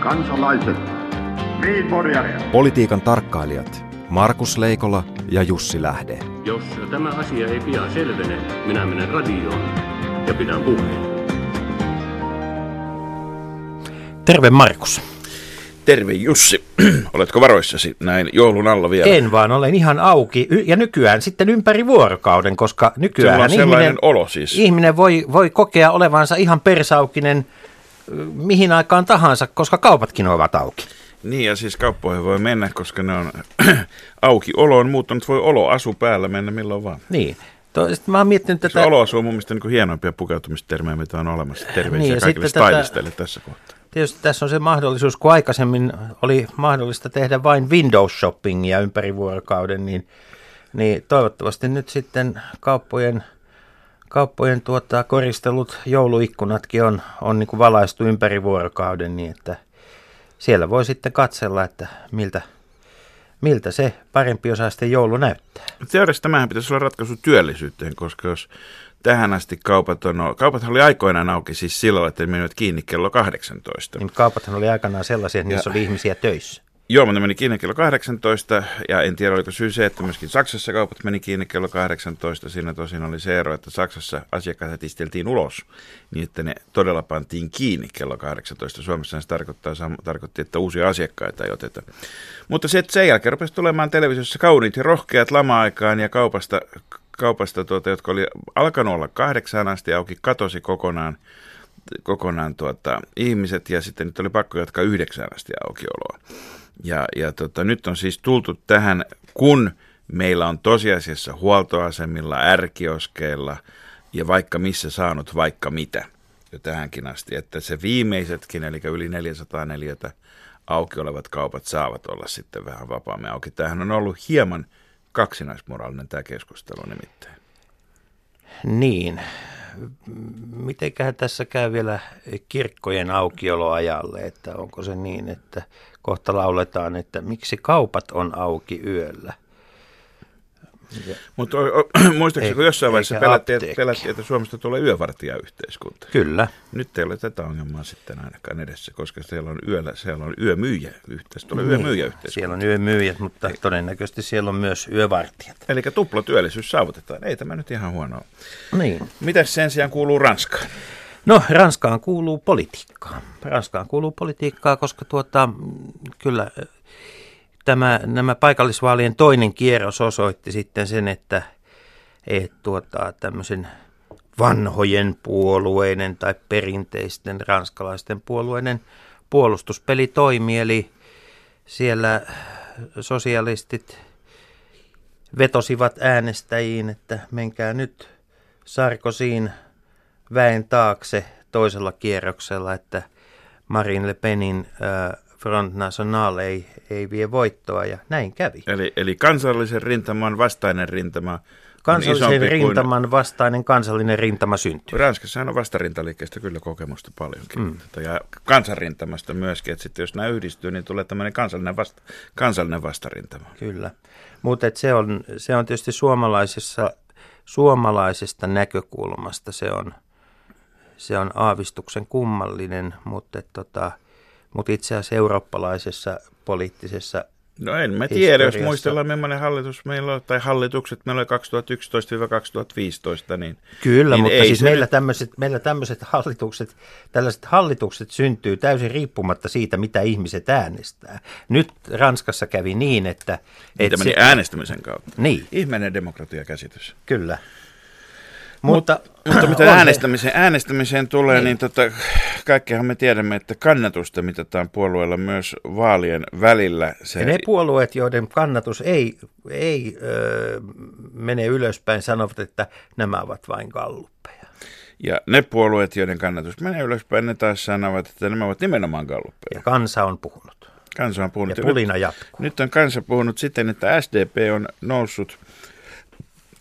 Kansalaiset. Politiikan tarkkailijat Markus Leikola ja Jussi Lähde. Jos tämä asia ei pian selvene, minä menen radioon ja pidän puheen. Terve Markus. Terve Jussi. Oletko varoissasi näin joulun alla vielä? En vaan, olen ihan auki. Ja nykyään sitten ympäri vuorokauden, koska nykyään on ihminen, olo siis. ihminen voi, voi kokea olevansa ihan persaukinen mihin aikaan tahansa, koska kaupatkin ovat auki. Niin ja siis kauppoihin voi mennä, koska ne on auki. Olo on muuttunut, voi olo asu päällä mennä milloin vaan. Niin. To, sit mä oon miettinyt Tätä... Se oloasu on mun mielestä niin hienoimpia pukeutumistermejä, mitä on olemassa. Terveisiä Niin, kaikille sitten tätä- stylisteille tässä kohtaa. Tietysti tässä on se mahdollisuus, kun aikaisemmin oli mahdollista tehdä vain Windows shoppingia ympäri vuorokauden, niin, niin toivottavasti nyt sitten kauppojen, kauppojen tuota, koristelut jouluikkunatkin on, on niin kuin valaistu ympäri vuorokauden, niin että siellä voi sitten katsella, että miltä, miltä se parempi osaisten joulu näyttää. Teoriassa tämähän pitäisi olla ratkaisu työllisyyteen, koska jos tähän asti kaupat on, kaupat oli aikoinaan auki siis silloin, että ne menivät kiinni kello 18. Niin kaupathan oli aikanaan sellaisia, että niissä Ja- oli ihmisiä töissä. Ne meni kiinni kello 18 ja en tiedä oliko syy se, että myöskin Saksassa kaupat meni kiinni kello 18. Siinä tosin oli se ero, että Saksassa asiakkaat isteltiin ulos niin, että ne todella pantiin kiinni kello 18. Suomessa se tarkoittaa, tarkoitti, että uusia asiakkaita ei oteta. Mutta se, että sen jälkeen rupesi tulemaan televisiossa kauniit ja rohkeat lama-aikaan ja kaupasta, kaupasta tuota, jotka oli alkanut olla kahdeksaan asti auki, katosi kokonaan kokonaan tuota, ihmiset ja sitten nyt oli pakko jatkaa yhdeksään asti aukioloa. Ja, ja tota, nyt on siis tultu tähän, kun meillä on tosiasiassa huoltoasemilla, ärkioskeilla ja vaikka missä saanut vaikka mitä jo tähänkin asti, että se viimeisetkin, eli yli 400 neliötä auki olevat kaupat saavat olla sitten vähän vapaammin auki. Tämähän on ollut hieman kaksinaismoraalinen tämä keskustelu nimittäin. Niin. Mitenköhän tässä käy vielä kirkkojen aukioloajalle, että onko se niin, että kohta lauletaan, että miksi kaupat on auki yöllä? Mutta muistaakseni, kun Ei- jossain vaiheessa pelättiin, että, pelättiin, että Suomesta tulee yövartijayhteiskunta. Kyllä. Nyt ei ole tätä ongelmaa sitten ainakaan edessä, koska siellä on yöllä, siellä on yömyyjä yhteiskunta. Tulee Niin, yömyyjä yhteiskunta. Siellä on yömyyjät, mutta todennäköisesti siellä on myös yövartijat. Eli tuplatyöllisyys saavutetaan. Ei tämä nyt ihan huonoa. Niin. Mitäs sen sijaan kuuluu Ranskaan? No, Ranskaan kuuluu politiikkaa. Ranskaan kuuluu politiikkaa, koska tuota, kyllä tämä, nämä paikallisvaalien toinen kierros osoitti sitten sen, että et, tuota, tämmöisen vanhojen puolueiden tai perinteisten ranskalaisten puolueiden puolustuspeli toimi, eli siellä sosialistit vetosivat äänestäjiin, että menkää nyt Sarkozyn väen taakse toisella kierroksella, että Marine Le Penin äh, Front National ei, ei vie voittoa ja näin kävi. Eli, eli kansallisen rintaman vastainen rintama Kansallisen rintaman vastainen kansallinen rintama syntyi. Kuin... Ranskassahan on vastarintaliikkeestä kyllä kokemusta paljonkin. Mm. Ja kansanrintamasta myöskin, että sitten jos nämä yhdistyy, niin tulee tämmöinen kansallinen, vasta, kansallinen vastarintama. Kyllä. Mutta se on, se on tietysti suomalaisessa, suomalaisesta näkökulmasta se on, se on aavistuksen kummallinen, mutta, tota, mutta itse asiassa eurooppalaisessa poliittisessa No en mä tiedä, jos muistellaan millainen hallitus meillä on, tai hallitukset meillä oli 2011-2015, niin Kyllä, Niin mutta ei siis se meillä tämmöiset, meillä tämmöiset hallitukset, tällaiset hallitukset syntyy täysin riippumatta siitä, mitä ihmiset äänestää. Nyt Ranskassa kävi niin, että... että meni äänestämisen kautta. Niin, Ihmeinen demokratiakäsitys. kyllä. Mutta, Mutta mitä se- äänestämiseen, äänestämiseen tulee, niin, niin tota, kaikkihan me tiedämme, että kannatusta mitataan puolueella myös vaalien välillä. Se, Ja ne puolueet, joiden kannatus ei, ei ö, mene ylöspäin, sanovat, että nämä ovat vain galluppeja. ja ne puolueet, joiden kannatus menee ylöspäin, ne taas sanovat, että nämä ovat nimenomaan galluppeja. Ja kansa on puhunut. Kansa on puhunut. Ja nyt- pulina jatkuu. Nyt on kansa puhunut siten, että SDP on noussut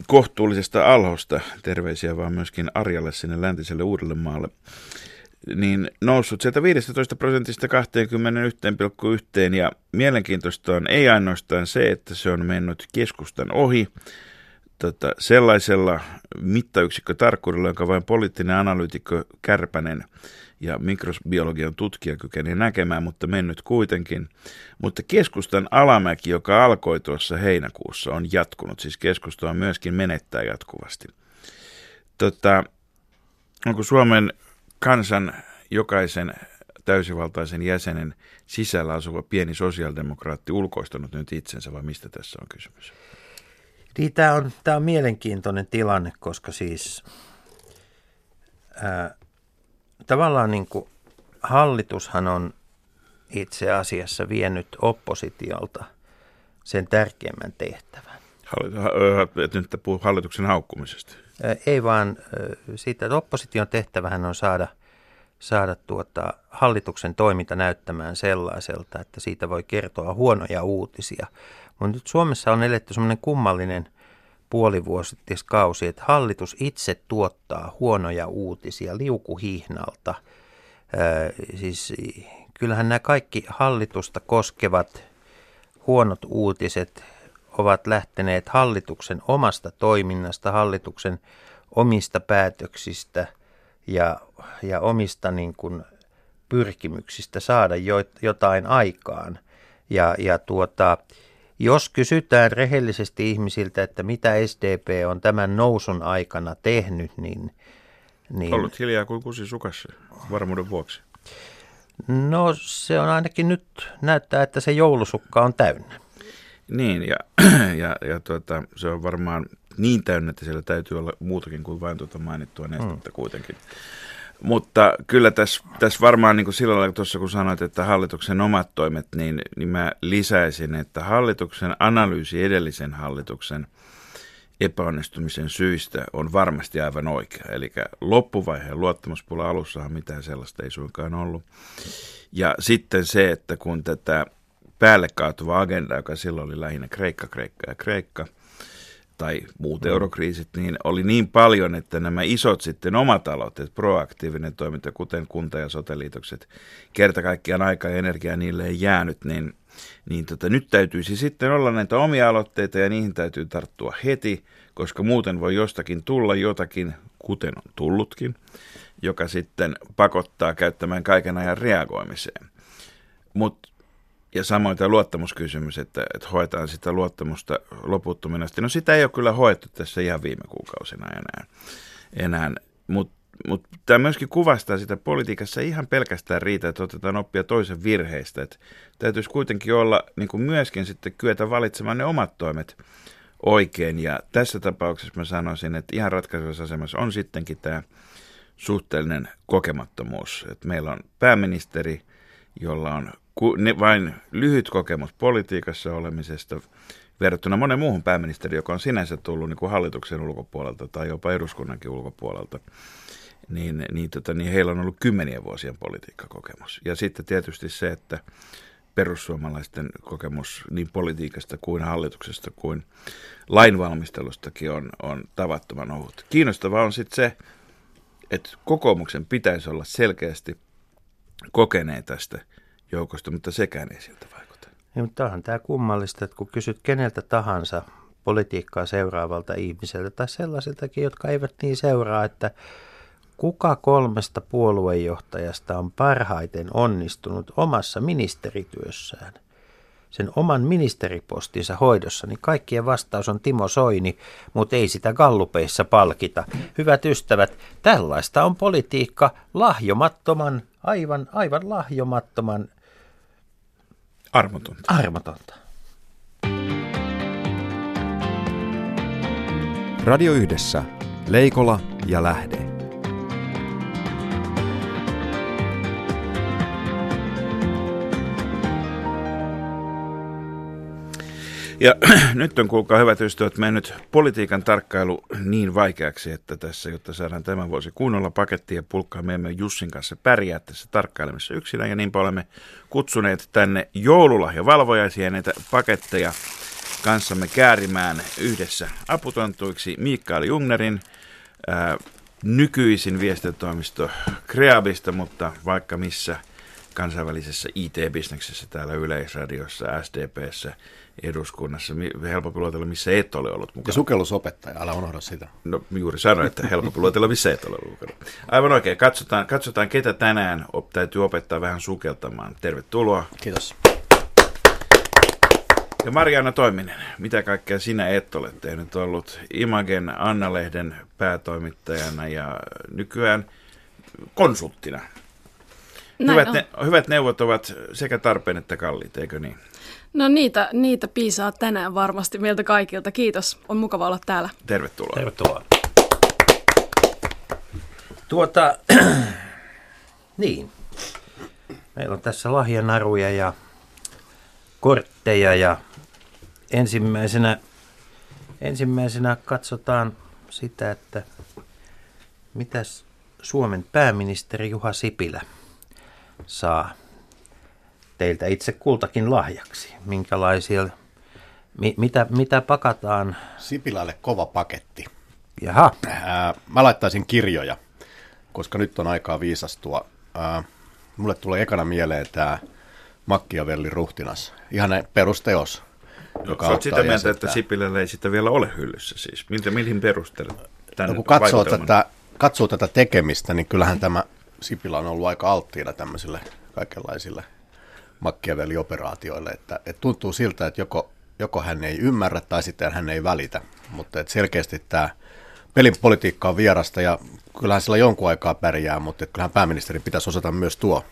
kohtuullisesta alhosta, terveisiä vaan myöskin Arjalle sinne läntiselle Uudellemaalle, niin noussut sieltä 15 prosentista 21,1 ja mielenkiintoista on ei ainoastaan se, että se on mennyt keskustan ohi, tota, sellaisella mittayksikkötarkkuudella, jonka vain poliittinen analyytikko Kärpänen ja mikrobiologian tutkija kykeni näkemään, mutta mennyt kuitenkin. Mutta keskustan alamäki, joka alkoi tuossa heinäkuussa, on jatkunut. Siis keskusta on myöskin menettää jatkuvasti. Tota, onko Suomen kansan jokaisen täysivaltaisen jäsenen sisällä asuva pieni sosiaalidemokraatti ulkoistanut nyt itsensä vai mistä tässä on kysymys? Niin, tämä on, tämä on mielenkiintoinen tilanne, koska siis ää, tavallaan niin kuin hallitushan on itse asiassa vienyt oppositiolta sen tärkeimmän tehtävän. Nyt puhuu hallituksen haukkumisesta. Ei vaan siitä, että opposition tehtävähän on saada, saada tuota hallituksen toiminta näyttämään sellaiselta, että siitä voi kertoa huonoja uutisia. Mutta nyt Suomessa on eletty semmoinen kummallinen puolivuositiskausi, että hallitus itse tuottaa huonoja uutisia liukuhihnalta. siis kyllähän nämä kaikki hallitusta koskevat huonot uutiset ovat lähteneet hallituksen omasta toiminnasta, hallituksen omista päätöksistä ja, ja omista niin kuin, pyrkimyksistä saada jotain aikaan. Ja, ja tuota, jos kysytään rehellisesti ihmisiltä, että mitä SDP on tämän nousun aikana tehnyt, niin... niin Ollut hiljaa kuin kusi sukassa, varmuuden vuoksi. No se on ainakin nyt näyttää, että se joulusukka on täynnä. Niin, ja, ja, ja tuota, se on varmaan niin täynnä, että siellä täytyy olla muutakin kuin vain tuota mainittua nestettä mm. kuitenkin. Mutta kyllä tässä, tässä varmaan niin kuin sillä lailla tuossa kun sanoit, että hallituksen omat toimet, niin, niin mä lisäisin, että hallituksen analyysi edellisen hallituksen epäonnistumisen syistä on varmasti aivan oikea. Eli loppuvaiheen luottamuspula alussahan mitään sellaista ei suinkaan ollut. Ja sitten se, että kun tätä päälle kaatuva agenda, joka silloin oli lähinnä Kreikka, Kreikka ja Kreikka, tai muut mm. eurokriisit, niin oli niin paljon, että nämä isot sitten omat aloitteet, proaktiivinen toiminta, kuten kunta- ja soteliitokset, kerta kaikkiaan aika ja energiaa niille ei jäänyt, niin, niin tota, nyt täytyisi sitten olla näitä omia aloitteita ja niihin täytyy tarttua heti, koska muuten voi jostakin tulla jotakin, kuten on tullutkin, joka sitten pakottaa käyttämään kaiken ajan reagoimiseen. Mutta ja samoin tämä luottamuskysymys, että, että hoetaan sitä luottamusta loputtomiin asti. No sitä ei ole kyllä hoettu tässä ihan viime kuukausina enää. enää. Mutta mut tämä myöskin kuvastaa sitä politiikassa ihan pelkästään riitä, että otetaan oppia toisen virheistä. Että täytyisi kuitenkin olla niin kuin myöskin sitten kyetä valitsemaan ne omat toimet oikein. Ja tässä tapauksessa mä sanoisin, että ihan ratkaisevassa asemassa on sittenkin tämä suhteellinen kokemattomuus. Että meillä on pääministeri, jolla on ne vain lyhyt kokemus politiikassa olemisesta verrattuna monen muuhun pääministeriin, joka on sinänsä tullut niin kuin hallituksen ulkopuolelta tai jopa eduskunnankin ulkopuolelta, niin, niin, tota, niin heillä on ollut kymmenien vuosien politiikkakokemus. Ja sitten tietysti se, että perussuomalaisten kokemus niin politiikasta kuin hallituksesta kuin lainvalmistelustakin on, on tavattoman ohut. Kiinnostavaa on sitten se, että kokoomuksen pitäisi olla selkeästi kokeneet tästä joukosta, mutta sekään ei siltä vaikuta. Ja, mutta onhan tämä kummallista, että kun kysyt keneltä tahansa politiikkaa seuraavalta ihmiseltä tai sellaisiltakin, jotka eivät niin seuraa, että kuka kolmesta puoluejohtajasta on parhaiten onnistunut omassa ministerityössään, sen oman ministeripostinsa hoidossa, niin kaikkien vastaus on Timo Soini, mutta ei sitä gallupeissa palkita. Hyvät ystävät, tällaista on politiikka lahjomattoman, aivan, aivan lahjomattoman Armotonta. Armotonta. Radio Yhdessä. Leikola ja Lähde. Ja nyt on kuulkaa hyvät ystävät mennyt politiikan tarkkailu niin vaikeaksi, että tässä, jotta saadaan tämän vuosi kunnolla pakettia pulkkaa, me emme Jussin kanssa pärjää tässä tarkkailemassa yksinä ja niinpä olemme kutsuneet tänne joululahja valvojaisia näitä paketteja kanssamme käärimään yhdessä aputontuiksi Mikael Jungnerin, ää, nykyisin viestintätoimisto Kreabista, mutta vaikka missä kansainvälisessä IT-bisneksessä täällä Yleisradiossa, SDPssä, eduskunnassa. Helpompi luotella, missä et ole ollut mukana. Ja sukellusopettaja, älä unohda sitä. No juuri sanoin, että helpompi luotella, missä et ole ollut mukana. Aivan oikein, katsotaan, katsotaan ketä tänään op, täytyy opettaa vähän sukeltamaan. Tervetuloa. Kiitos. Ja Mariana Toiminen, mitä kaikkea sinä et ole tehnyt? Ollut Imagen Anna-lehden päätoimittajana ja nykyään konsulttina. Näin hyvät, on. ne, hyvät neuvot ovat sekä tarpeen että kalliit, eikö niin? No niitä, niitä piisaa tänään varmasti meiltä kaikilta. Kiitos, on mukava olla täällä. Tervetuloa. Tervetuloa. Tuota, niin. Meillä on tässä lahjanaruja ja kortteja ja ensimmäisenä, ensimmäisenä katsotaan sitä, että mitäs Suomen pääministeri Juha Sipilä saa teiltä itse kultakin lahjaksi. Minkälaisia, mi, mitä, mitä pakataan? Sipilälle kova paketti. Jaha, Ää, mä laittaisin kirjoja, koska nyt on aikaa viisastua. Ää, mulle tulee ekana mieleen tämä Machiavellin ruhtinas. Ihan perusteos, joka Sä oot auttaa sitä mieltä, että Sipilällä ei sitä vielä ole hyllyssä siis. Miltä, mihin perusteella? Tämän No, kun katsoo tätä, katsoo tätä tekemistä, niin kyllähän tämä Sipilä on ollut aika alttiina tämmöisille kaikenlaisille Machiavelli-operaatioille, että, että tuntuu siltä, että joko, joko hän ei ymmärrä tai sitten hän ei välitä, mutta että selkeästi tämä pelin politiikka on vierasta ja kyllähän sillä jonkun aikaa pärjää, mutta että kyllähän pääministeri pitäisi osata myös tuo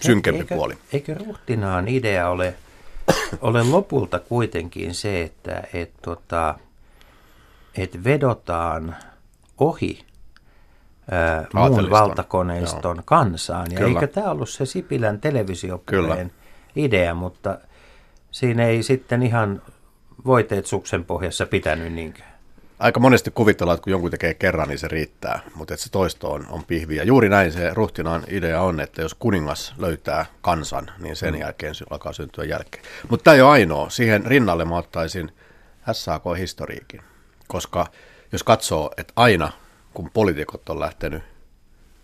synkempi eikö, puoli. Eikö ruhtinaan idea ole, ole lopulta kuitenkin se, että et, tota, et vedotaan ohi ää, muun valtakoneiston joo. kansaan. Ja Kyllä. eikö tämä ollut se Sipilän televisiopuheen idea, mutta siinä ei sitten ihan voiteet suksen pohjassa pitänyt niinkö? Aika monesti kuvitellaan, että kun jonkun tekee kerran, niin se riittää, mutta että se toisto on, on pihvi. Ja juuri näin se ruhtinaan idea on, että jos kuningas löytää kansan, niin sen jälkeen sy- alkaa syntyä jälkeen. Mutta tämä ei ole ainoa. Siihen rinnalle mä ottaisin SAK-historiikin, koska jos katsoo, että aina kun poliitikot on lähtenyt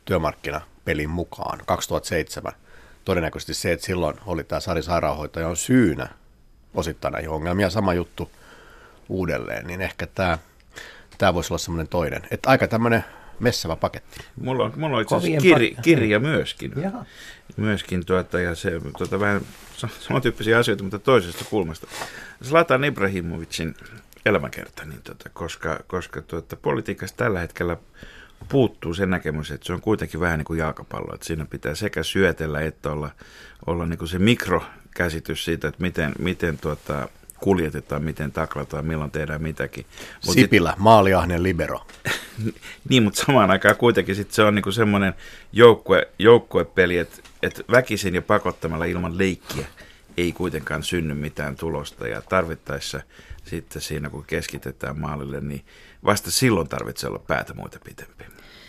työmarkkinapelin mukaan 2007, todennäköisesti se, että silloin oli tämä Sari Sairaanhoitaja on syynä osittain näihin ongelmiin. Ja sama juttu uudelleen, niin ehkä tämä, tämä voisi olla semmoinen toinen. Että aika tämmöinen messävä paketti. Mulla on, mulla on itse asiassa kir, kirja myöskin. Jaha. Myöskin tuota, ja se, tuota, vähän sa- samantyyppisiä asioita, mutta toisesta kulmasta. Zlatan Ibrahimovicin elämäkerta, niin tuota, koska, koska tuota, politiikassa tällä hetkellä puuttuu se näkemys, että se on kuitenkin vähän niin kuin jalkapallo, että siinä pitää sekä syötellä että olla, olla niin kuin se mikrokäsitys siitä, että miten, miten tuota, kuljetetaan, miten taklataan, milloin tehdään mitäkin. Mut sit- Sipilä, maaliahnen libero. niin, mutta samaan aikaan kuitenkin sit se on niinku semmoinen joukkue, joukkuepeli, että et väkisin ja pakottamalla ilman leikkiä ei kuitenkaan synny mitään tulosta. Ja tarvittaessa sitten siinä, kun keskitetään maalille, niin vasta silloin tarvitsee olla päätä muita pitempi.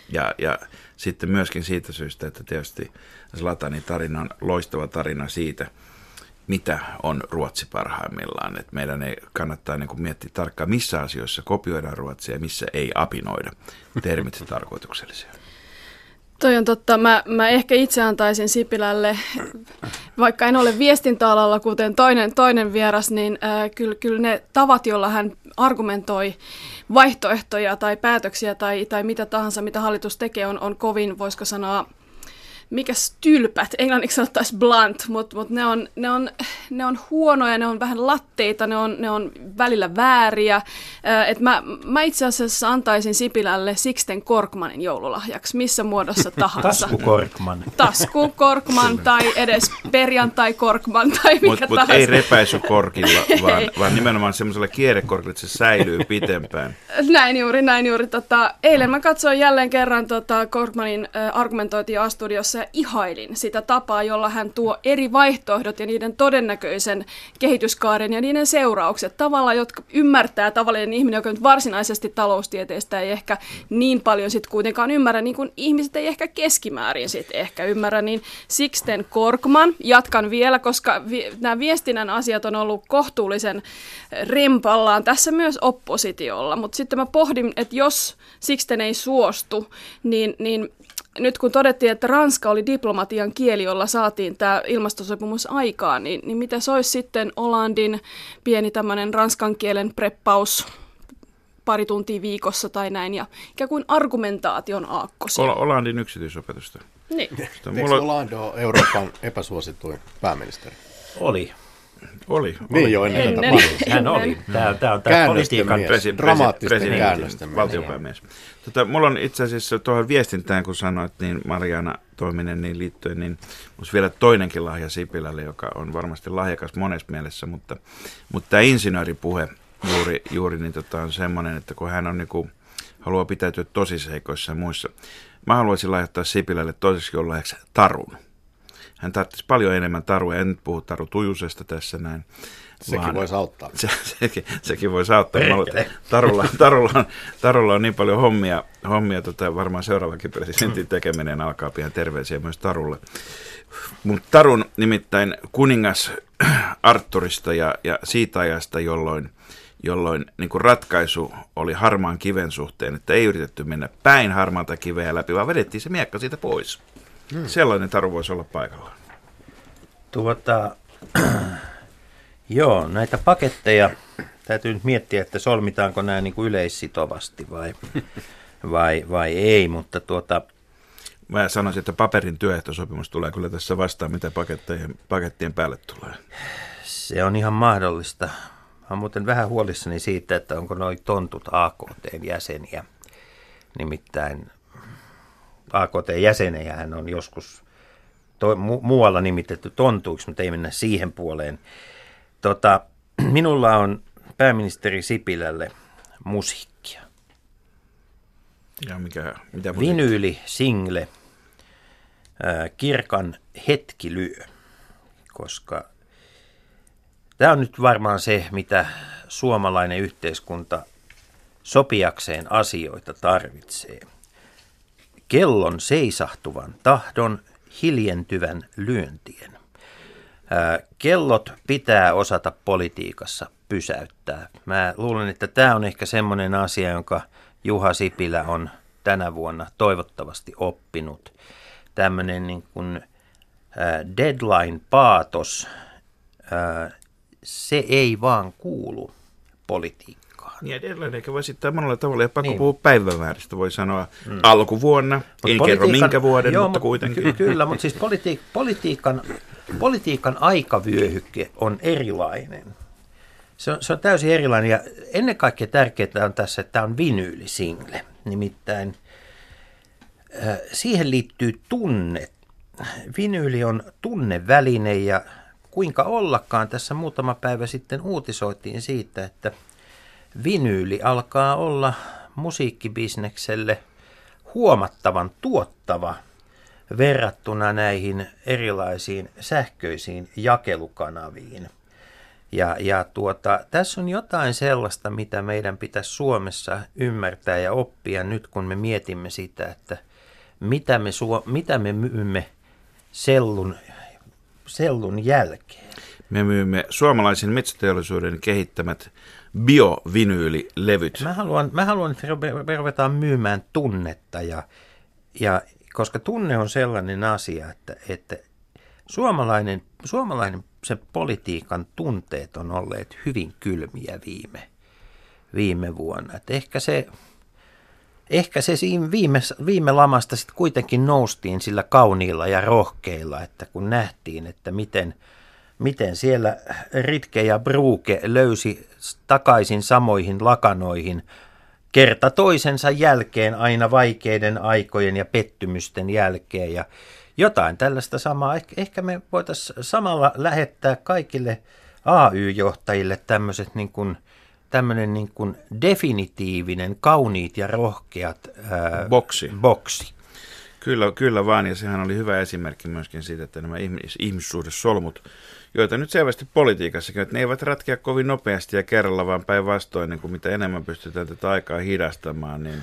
Ja, ja sitten myöskin siitä syystä, että tietysti Zlatanin tarina on loistava tarina siitä, mitä on Ruotsi parhaimmillaan. Et meidän ei kannattaa niin kuin miettiä tarkkaan, missä asioissa kopioidaan Ruotsia ja missä ei apinoida. Termit tarkoituksellisia. Toi on totta. Mä, mä ehkä itse antaisin Sipilälle, vaikka en ole viestintäalalla, kuten toinen, toinen vieras, niin äh, kyllä, kyllä ne tavat, joilla hän argumentoi vaihtoehtoja tai päätöksiä tai, tai mitä tahansa, mitä hallitus tekee, on, on kovin, voisiko sanoa, mikäs tylpät, englanniksi sanottaisiin blunt, mutta mut ne, on, ne, on, ne on huonoja, ne on vähän latteita, ne on, ne on välillä vääriä. Et mä, mä itse asiassa antaisin Sipilälle Sixten Korkmanin joululahjaksi, missä muodossa tahansa. Tasku Korkman. Tasku Korkman tai edes perjantai Korkman tai mikä Mutta mut tahansa. ei repäisykorkilla, vaan, vaan nimenomaan semmoisella kierrekorkilla, että se säilyy pitempään. Näin juuri, näin juuri. Tota, eilen mä katsoin jälleen kerran tota Korkmanin äh, argumentointia A-studiossa ja ihailin sitä tapaa, jolla hän tuo eri vaihtoehdot ja niiden todennäköisen kehityskaaren ja niiden seuraukset tavalla, jotka ymmärtää tavallinen ihminen, joka nyt varsinaisesti taloustieteestä ei ehkä niin paljon sit kuitenkaan ymmärrä, niin kuin ihmiset ei ehkä keskimäärin sit ehkä ymmärrä, niin Sixten Korkman, jatkan vielä, koska vi- nämä viestinnän asiat on ollut kohtuullisen rempallaan tässä myös oppositiolla, mutta sitten mä pohdin, että jos Sixten ei suostu, niin, niin nyt kun todettiin, että Ranska oli diplomatian kieli, jolla saatiin tämä ilmastosopimus aikaan, niin, niin mitä se olisi sitten Olandin pieni tämmöinen ranskan kielen preppaus pari tuntia viikossa tai näin, ja ikään kuin argumentaation aakkosia. Ol- Olandin yksityisopetusta. Niin. Sitten Eikö Mulla Hollande ole Euroopan epäsuosituin pääministeri? Oli. oli. Niin jo ennen, Ennen. tätä. Hän oli. Tämä, tämä on tämä politiikan. Presi- Dramaattisten presidentti, käännösten mies. valtionpäämies. Tota, mulla on itse asiassa tuohon viestintään, kun sanoit, niin Mariana Toiminen niin liittyen, niin olisi vielä toinenkin lahja Sipilälle, joka on varmasti lahjakas monessa mielessä, mutta, mutta tämä insinööripuhe juuri, juuri niin tota, on semmoinen, että kun hän on niin kuin, haluaa pitäytyä tosiseikoissa ja muissa. Mä haluaisin lahjoittaa Sipilälle toiseksi jollain tarun. Hän tarvitsisi paljon enemmän tarua. En nyt puhu Taru Tujusesta tässä näin. Sekin voisi auttaa. Se, sekin, sekin voisi auttaa. Mä että Tarulla, Tarulla, on, Tarulla on niin paljon hommia, hommia tota, varmaan seuraavakin presidentin tekeminen alkaa pian terveisiä myös Tarulle. Mutta Tarun nimittäin kuningas Arturista ja, ja siitä ajasta, jolloin, jolloin niin kuin ratkaisu oli harmaan kiven suhteen, että ei yritetty mennä päin harmaata kiveä läpi, vaan vedettiin se miekka siitä pois. Hmm. Sellainen Taru voisi olla paikallaan. Tuota, joo, näitä paketteja täytyy nyt miettiä, että solmitaanko nämä niin kuin yleissitovasti vai, vai, vai ei, mutta tuota, Mä sanoisin, että paperin työehtosopimus tulee kyllä tässä vastaan, mitä pakettien, pakettien päälle tulee. se on ihan mahdollista. Mä oon muuten vähän huolissani siitä, että onko noi tontut AKT-jäseniä. Nimittäin AKT-jäsenejähän on joskus to, mu, muualla nimitetty tontuiksi, mutta ei mennä siihen puoleen. Tota, minulla on pääministeri Sipilälle musiikkia. Ja mikä, mitä? Vinyyli, single, ää, kirkan hetki lyö, koska tämä on nyt varmaan se, mitä suomalainen yhteiskunta sopiakseen asioita tarvitsee. Kellon seisahtuvan tahdon, hiljentyvän lyöntien. Kellot pitää osata politiikassa pysäyttää. Mä luulen, että tämä on ehkä semmoinen asia, jonka Juha Sipilä on tänä vuonna toivottavasti oppinut. Tämmöinen niin kuin deadline-paatos, se ei vaan kuulu politiikkaan. Niin edelleen, eikä voi esittää monella tavalla, ja pakko Niin. puhua päivämääristä, voi sanoa mm. alkuvuonna, Mut en kerro minkä vuoden, joo, mutta mut kuitenkin. Ky- kyllä, mutta siis politi- politiikan, politiikan aikavyöhyke on erilainen. Se on, se on täysin erilainen ja ennen kaikkea tärkeää on tässä, että tämä on vinyylisingle. Nimittäin äh, siihen liittyy tunne. Vinyyli on tunneväline ja kuinka ollakaan tässä muutama päivä sitten uutisoitiin siitä, että vinyyli alkaa olla musiikkibisnekselle huomattavan tuottava verrattuna näihin erilaisiin sähköisiin jakelukanaviin. Ja, ja tuota, tässä on jotain sellaista, mitä meidän pitäisi Suomessa ymmärtää ja oppia nyt, kun me mietimme sitä, että mitä me, suo, mitä me myymme sellun, sellun jälkeen. Me myymme suomalaisen metsäteollisuuden kehittämät biovinyylilevyt. Mä haluan, mä haluan että me ruvetaan myymään tunnetta, ja, ja, koska tunne on sellainen asia, että, että suomalainen, suomalainen se politiikan tunteet on olleet hyvin kylmiä viime, viime vuonna. Et ehkä se, ehkä se siinä viime, viime lamasta sitten kuitenkin noustiin sillä kauniilla ja rohkeilla, että kun nähtiin, että miten, miten siellä Ritke ja Bruke löysi takaisin samoihin lakanoihin kerta toisensa jälkeen aina vaikeiden aikojen ja pettymysten jälkeen ja jotain tällaista samaa. Eh- Ehkä me voitaisiin samalla lähettää kaikille AY-johtajille tämmöiset niin kuin, tämmöinen niin kuin definitiivinen, kauniit ja rohkeat ää, Boksi. boksi. Kyllä, kyllä vaan, ja sehän oli hyvä esimerkki myöskin siitä, että nämä ihmis- ihmissuhdesolmut, joita nyt selvästi politiikassakin, että ne eivät ratkea kovin nopeasti ja kerralla, vaan päinvastoin, niin kuin mitä enemmän pystytään tätä aikaa hidastamaan, niin,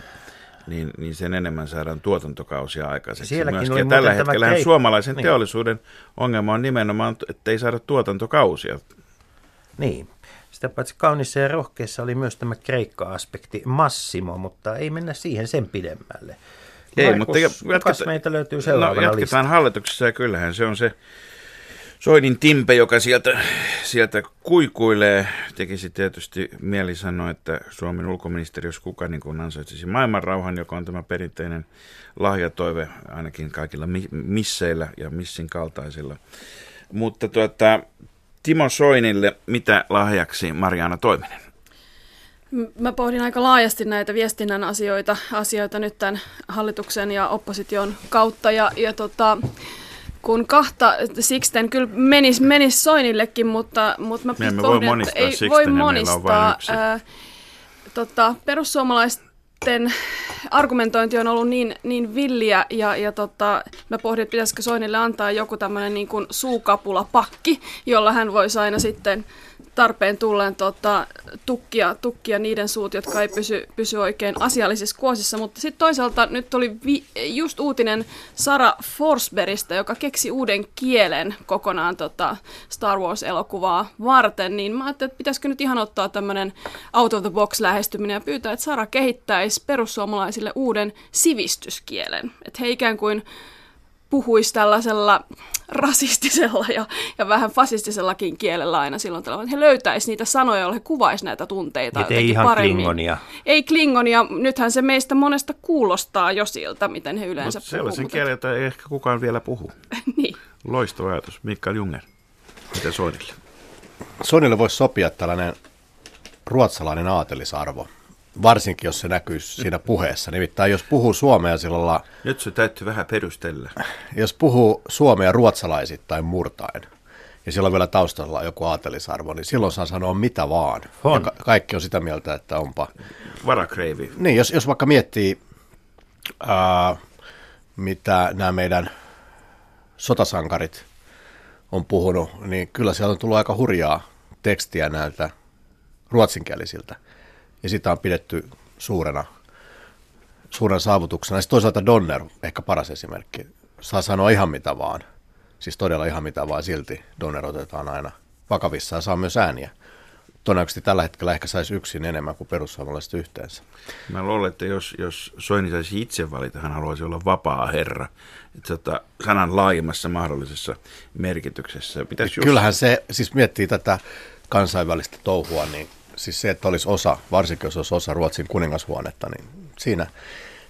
niin, niin sen enemmän saadaan tuotantokausia aikaiseksi. Sielläkin myöskin. oli tällä hetkellä Kreik- suomalaisen niin. teollisuuden ongelma on nimenomaan, että ei saada tuotantokausia. Niin. Sitä paitsi kaunissa ja rohkeassa oli myös tämä Kreikka-aspekti Massimo, mutta ei mennä siihen sen pidemmälle. Ei, Markus, mutta jatketa- meitä löytyy No, seuraavana jatketaan listalla? hallituksessa ja kyllähän se on se Soinin Timpe, joka sieltä, sieltä kuikuilee. Tekisi tietysti mieli sanoa, että Suomen ulkoministeri, jos kuka niin kuin ansaitsisi maailmanrauhan, joka on tämä perinteinen lahjatoive ainakin kaikilla mi- misseillä ja missin kaltaisilla. Mutta tuota, Timo Soinille, mitä lahjaksi Mariana Toiminen? Mä pohdin aika laajasti näitä viestinnän asioita, asioita nyt tämän hallituksen ja opposition kautta. Ja, ja tota, kun kahta Sixten kyllä menisi menis Soinillekin, mutta, mutta mä Me emme pohdin, voi monistaa ei Sixtenia, voi monistaa. Ää, tota, perussuomalaisten argumentointi on ollut niin, niin villiä ja, ja tota, mä pohdin, että pitäisikö Soinille antaa joku tämmöinen niin kuin suukapulapakki, jolla hän voisi aina sitten tarpeen tulleen tota, tukkia, tukkia niiden suut, jotka ei pysy, pysy oikein asiallisissa kuosissa. Mutta sitten toisaalta nyt oli vi, just uutinen Sara Forsbergista, joka keksi uuden kielen kokonaan tota Star Wars-elokuvaa varten. Niin mä ajattelin, että pitäisikö nyt ihan ottaa tämmöinen out of the box lähestyminen ja pyytää, että Sara kehittäisi perussuomalaisille uuden sivistyskielen. Että he ikään kuin puhuisi tällaisella rasistisella ja, ja vähän fasistisellakin kielellä aina silloin tällä. He löytäisi niitä sanoja, joilla he kuvaisi näitä tunteita Et ei ihan paremmin. klingonia. Ei klingonia. Nythän se meistä monesta kuulostaa jo siltä, miten he yleensä Mutta puhuu. sellaisen kielen, jota ei ehkä kukaan vielä puhu. niin. Loistava ajatus. Mikael Junger. Mitä Soinille? Sonille voisi sopia tällainen ruotsalainen aatelisarvo, varsinkin jos se näkyy siinä puheessa. Nimittäin jos puhuu suomea sillä lailla, Nyt se täytyy vähän perustella. jos puhuu suomea ruotsalaisittain murtaen, ja sillä on vielä taustalla joku aatelisarvo, niin silloin saa sanoa mitä vaan. On. Ja ka- kaikki on sitä mieltä, että onpa. Varakreivi. Niin, jos, jos vaikka miettii, ää, mitä nämä meidän sotasankarit on puhunut, niin kyllä sieltä on tullut aika hurjaa tekstiä näiltä ruotsinkielisiltä. Ja sitä on pidetty suurena, suurena saavutuksena. Sitten toisaalta Donner, ehkä paras esimerkki, saa sanoa ihan mitä vaan. Siis todella ihan mitä vaan, silti Donner otetaan aina vakavissa ja saa myös ääniä. Todennäköisesti tällä hetkellä ehkä saisi yksin enemmän kuin perussuomalaiset yhteensä. Mä luulen, että jos, jos Soini saisi itse valita, hän haluaisi olla vapaa herra. Että tota, sanan laajemmassa mahdollisessa merkityksessä. Pitäisi just... Kyllähän se, siis miettii tätä kansainvälistä touhua, niin siis se, että olisi osa, varsinkin jos olisi osa Ruotsin kuningashuonetta, niin siinä,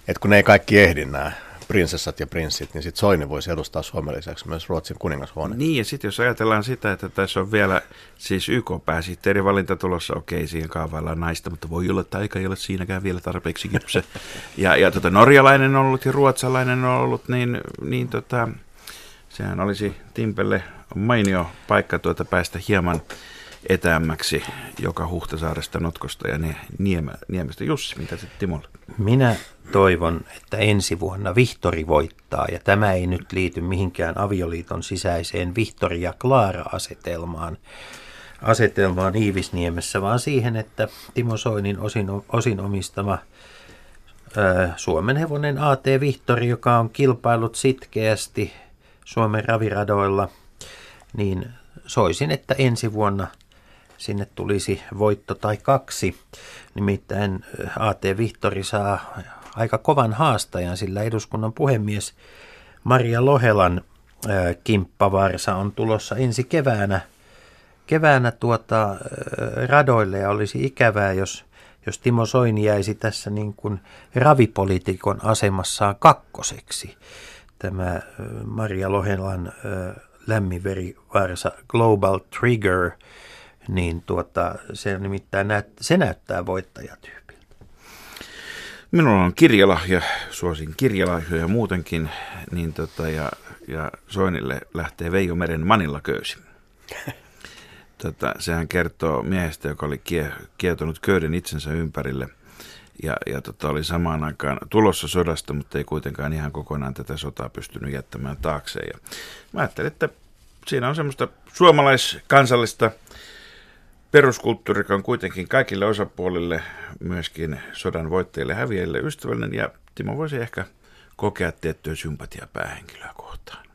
että kun ne ei kaikki ehdi nämä prinsessat ja prinssit, niin sitten Soini voisi edustaa Suomen lisäksi myös Ruotsin kuningashuonetta. Niin, ja sitten jos ajatellaan sitä, että tässä on vielä siis YK-pääsihteerin valinta tulossa, okei, siihen kaavaillaan naista, mutta voi olla, että aika ei ole siinäkään vielä tarpeeksi kypsä. Ja, ja tota, norjalainen on ollut ja ruotsalainen on ollut, niin, niin tota, sehän olisi Timpelle mainio paikka tuota päästä hieman etäämmäksi joka Huhtasaaresta, Notkosta ja Niemestä. Jussi, mitä se Timolle? Minä toivon, että ensi vuonna Vihtori voittaa, ja tämä ei nyt liity mihinkään avioliiton sisäiseen Vihtori ja Klaara-asetelmaan, asetelmaan Iivisniemessä, vaan siihen, että Timo Soinin osin, osin omistama Suomen hevonen AT Vihtori, joka on kilpailut sitkeästi Suomen raviradoilla, niin soisin, että ensi vuonna sinne tulisi voitto tai kaksi. Nimittäin ö, AT Vihtori saa aika kovan haastajan, sillä eduskunnan puhemies Maria Lohelan ö, kimppavarsa on tulossa ensi keväänä, keväänä tuota, ö, radoille ja olisi ikävää, jos, jos Timo Soini jäisi tässä niin kuin ravipolitiikon asemassaan kakkoseksi. Tämä Maria Lohelan lämminverivarsa Global Trigger, niin tuota, se nimittäin näyt, se näyttää voittajatyypiltä. Minulla on kirjalahja, suosin kirjalahjoja muutenkin, niin tota, ja, ja Soinille lähtee Veijo Meren Manilla köysi. Tota, sehän kertoo miehestä, joka oli kie, kietonut köyden itsensä ympärille ja, ja tota, oli samaan aikaan tulossa sodasta, mutta ei kuitenkaan ihan kokonaan tätä sotaa pystynyt jättämään taakseen. Ja mä ajattelin, että siinä on semmoista suomalaiskansallista peruskulttuuri, on kuitenkin kaikille osapuolille, myöskin sodan voittajille häviäjille ystävällinen, ja Timo voisi ehkä kokea tiettyä sympatiaa päähenkilöä kohtaan.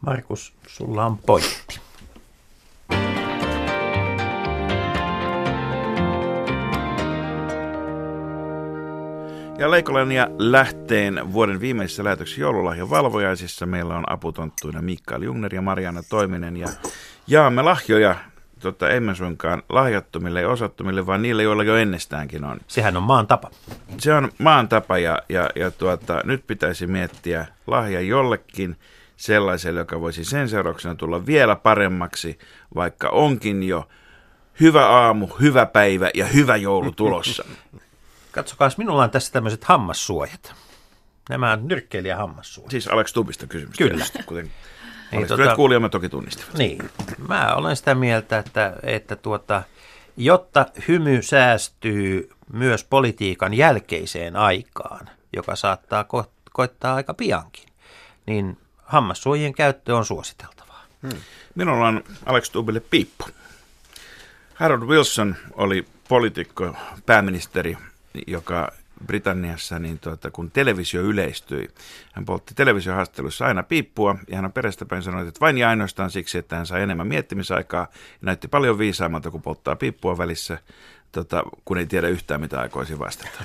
Markus, sulla on pointti. Ja Leikolan ja Lähteen vuoden viimeisessä lähetyksessä joululahjan valvojaisissa meillä on aputonttuina Mikael Jungner ja Mariana Toiminen ja jaamme lahjoja tota, emme suinkaan lahjattomille ja osattomille, vaan niille, joilla jo ennestäänkin on. Sehän on maan tapa. Se on maan tapa ja, ja, ja tuota, nyt pitäisi miettiä lahja jollekin sellaiselle, joka voisi sen seurauksena tulla vielä paremmaksi, vaikka onkin jo hyvä aamu, hyvä päivä ja hyvä joulu tulossa. Katsokaa, minulla on tässä tämmöiset hammassuojat. Nämä on nyrkkeilijä hammassuojat. Siis Alex Tubista kysymys. Kyllä. Tietysti, kuten Niin, tota... kuulijamme toki tunnistivat. Niin, mä olen sitä mieltä, että, että tuota, jotta hymy säästyy myös politiikan jälkeiseen aikaan, joka saattaa ko- koittaa aika piankin, niin hammassuojien käyttö on suositeltavaa. Hmm. Minulla on Alex Tubille piippu. Harold Wilson oli poliitikko, pääministeri, joka Britanniassa, niin tuota, kun televisio yleistyi, hän poltti televisiohaastattelussa aina piippua, ja hän on perästäpäin sanonut, että vain ja ainoastaan siksi, että hän sai enemmän miettimisaikaa, ja näytti paljon viisaammalta, kun polttaa piippua välissä, tota, kun ei tiedä yhtään, mitä aikoisi vastata.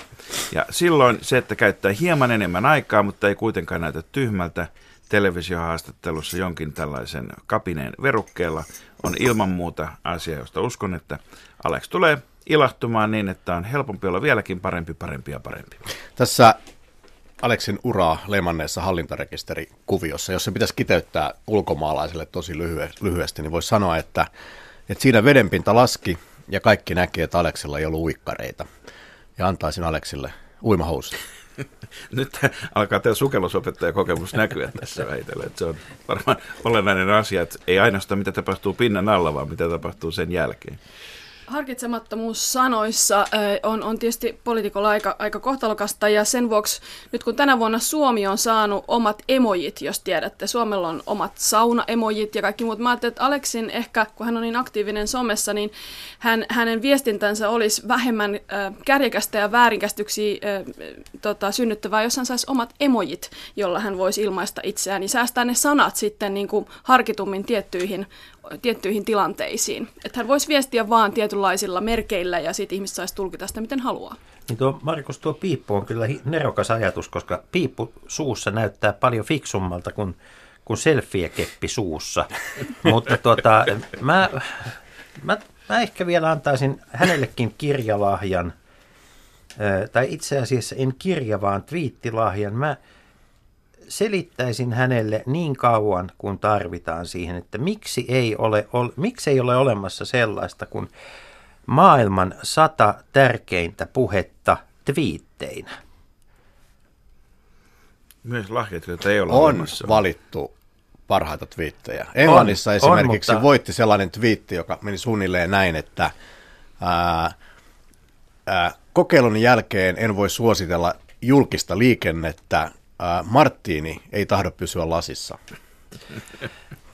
Ja silloin se, että käyttää hieman enemmän aikaa, mutta ei kuitenkaan näytä tyhmältä, televisiohaastattelussa jonkin tällaisen kapineen verukkeella on ilman muuta asia, josta uskon, että Alex tulee ilahtumaan niin, että on helpompi olla vieläkin parempi, parempi ja parempi. Tässä Aleksin uraa leimanneessa hallintarekisterikuviossa, jos se pitäisi kiteyttää ulkomaalaiselle tosi lyhyesti, niin voisi sanoa, että, että siinä vedenpinta laski ja kaikki näkee, että Aleksilla ei ollut uikkareita. Ja antaisin Aleksille uimahousu. Nyt alkaa teidän sukellusopettajakokemus näkyä tässä väitellä. Se on varmaan olennainen asia, että ei ainoastaan mitä tapahtuu pinnan alla, vaan mitä tapahtuu sen jälkeen harkitsemattomuus sanoissa on, on tietysti poliitikolla aika, aika kohtalokasta ja sen vuoksi nyt kun tänä vuonna Suomi on saanut omat emojit, jos tiedätte, Suomella on omat sauna-emojit ja kaikki muut. Mä ajattelin, että Aleksin ehkä, kun hän on niin aktiivinen somessa, niin hän, hänen viestintänsä olisi vähemmän äh, kärjekästä ja väärinkäsityksiä äh, tota, synnyttävää, jos hän saisi omat emojit, jolla hän voisi ilmaista itseään, niin säästää ne sanat sitten niin kuin harkitummin tiettyihin tiettyihin tilanteisiin. Että hän voisi viestiä vaan tietynlaisilla merkeillä ja sitten ihmiset saisi tulkita sitä miten haluaa. Niin tuo, Markus, tuo piippu on kyllä nerokas ajatus, koska piippu suussa näyttää paljon fiksummalta kuin, kuin selfie-keppi suussa. Mutta tuota, mä, mä, mä ehkä vielä antaisin hänellekin kirjalahjan, tai itse asiassa en kirja, vaan twiittilahjan. Mä, selittäisin hänelle niin kauan, kun tarvitaan siihen, että miksi ei ole, ole, miksi ei ole olemassa sellaista kuin maailman sata tärkeintä puhetta twiitteinä. Myös lahjat, joita ei ole on olemassa. valittu parhaita twiittejä. Englannissa on, esimerkiksi on, mutta... voitti sellainen twiitti, joka meni suunnilleen näin, että ää, ää, kokeilun jälkeen en voi suositella julkista liikennettä ää, Marttiini ei tahdo pysyä lasissa.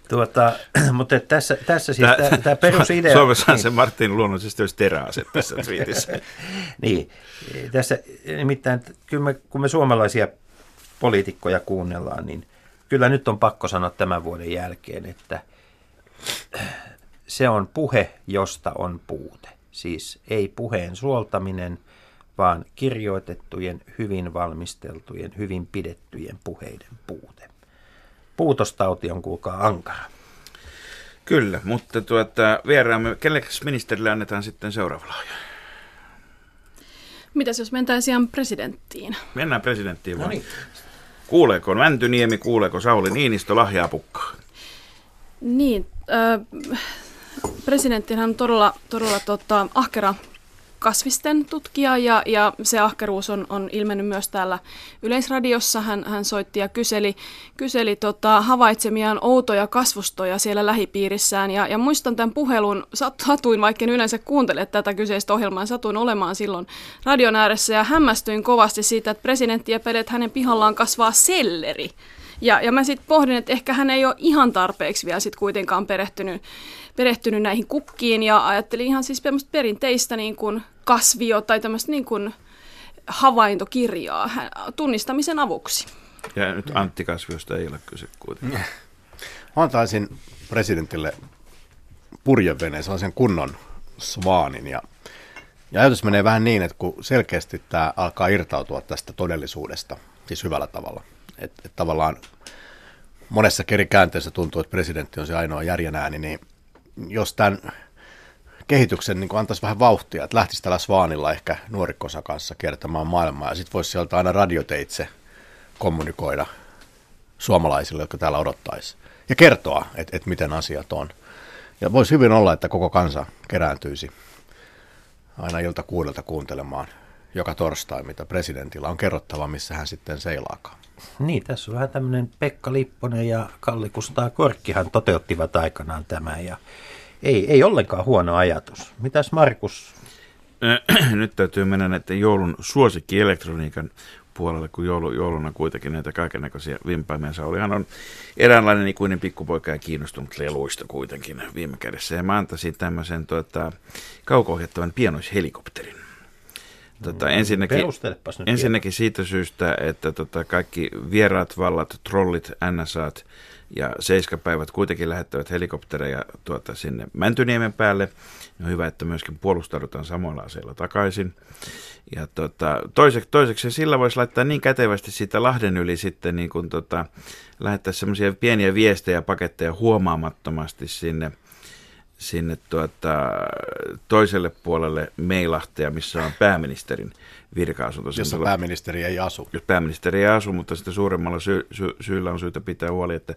Tuota, mutta tässä, tässä siis tämä, tämä perusidea... Suomessa niin, se Martin luonnollisesti olisi teräase tässä twiitissä. niin, tässä nimittäin, kyllä me, kun me suomalaisia poliitikkoja kuunnellaan, niin kyllä nyt on pakko sanoa tämän vuoden jälkeen, että se on puhe, josta on puute. Siis ei puheen suoltaminen, vaan kirjoitettujen, hyvin valmisteltujen, hyvin pidettyjen puheiden puute. Puutostauti on kuulkaa ankara. Kyllä, mutta tuota, vieraamme, kelle ministerille annetaan sitten seuraava lahja? Mitäs jos mentäisiin ihan presidenttiin? Mennään presidenttiin vaan. No niin. Kuuleeko Mäntyniemi, kuuleeko Sauli Niinistö lahjaa pukkaa? Niin, äh, presidenttihän on todella, todella tota, ahkera kasvisten tutkija ja, ja se ahkeruus on, on ilmennyt myös täällä Yleisradiossa. Hän, hän soitti ja kyseli, kyseli tota, havaitsemiaan outoja kasvustoja siellä lähipiirissään. Ja, ja muistan tämän puhelun, satuin, vaikka en yleensä kuuntele tätä kyseistä ohjelmaa, satuin olemaan silloin radion ääressä ja hämmästyin kovasti siitä, että presidentti ja että hänen pihallaan kasvaa selleri. Ja, ja mä sitten pohdin, että ehkä hän ei ole ihan tarpeeksi vielä sit kuitenkaan perehtynyt, perehtynyt näihin kukkiin ja ajattelin ihan siis perinteistä niin kuin kasvio tai tämmöistä niin kuin havaintokirjaa tunnistamisen avuksi. Ja nyt Antti Kasviosta ei ole kyse kuitenkaan. Mä antaisin presidentille purjeveneen, sellaisen kunnon svaanin ja Ja ajatus menee vähän niin, että kun selkeästi tämä alkaa irtautua tästä todellisuudesta, siis hyvällä tavalla. Että et tavallaan monessa eri käänteessä tuntuu, että presidentti on se ainoa järjen ääni, niin jos tämän kehityksen niin antaisi vähän vauhtia, että lähtisi tällä Svaanilla ehkä nuorikkosa kanssa kiertämään maailmaa, ja sitten voisi sieltä aina radioteitse kommunikoida suomalaisille, jotka täällä odottaisi, ja kertoa, että, että miten asiat on. Ja voisi hyvin olla, että koko kansa kerääntyisi aina ilta kuudelta kuuntelemaan joka torstai, mitä presidentillä on kerrottava, missä hän sitten seilaakaan. Niin, tässä on vähän tämmöinen Pekka Lipponen ja Kalli Kustaa Korkkihan toteuttivat aikanaan tämän ja ei, ei ollenkaan huono ajatus. Mitäs Markus? Nyt täytyy mennä näiden joulun suosikki-elektroniikan puolelle, kun joulu, jouluna kuitenkin näitä kaikenlaisia vimpaimia saa. Olihan on eräänlainen ikuinen pikkupoika ja kiinnostunut leluista kuitenkin viime kädessä. Ja mä antaisin tämmöisen tuota, kauko-ohjattavan pienoishelikopterin. Tota, ensinnäkin, nyt ensinnäkin siitä syystä, että tota, kaikki vieraat vallat, trollit, NSAt ja seiskapäivät kuitenkin lähettävät helikoptereja tuota, sinne Mäntyniemen päälle. On hyvä, että myöskin puolustaudutaan samoilla aseilla takaisin. Ja tota, toiseksi, toiseksi sillä voisi laittaa niin kätevästi siitä Lahden yli sitten niin kuin, tota, lähettää semmoisia pieniä viestejä, paketteja huomaamattomasti sinne – sinne tuota, toiselle puolelle Meilahtea, missä on pääministerin virka-asunto. Jossa pääministeri ei asu. Jos pääministeri ei asu, mutta sitten suuremmalla sy- sy- syyllä on syytä pitää huoli, että,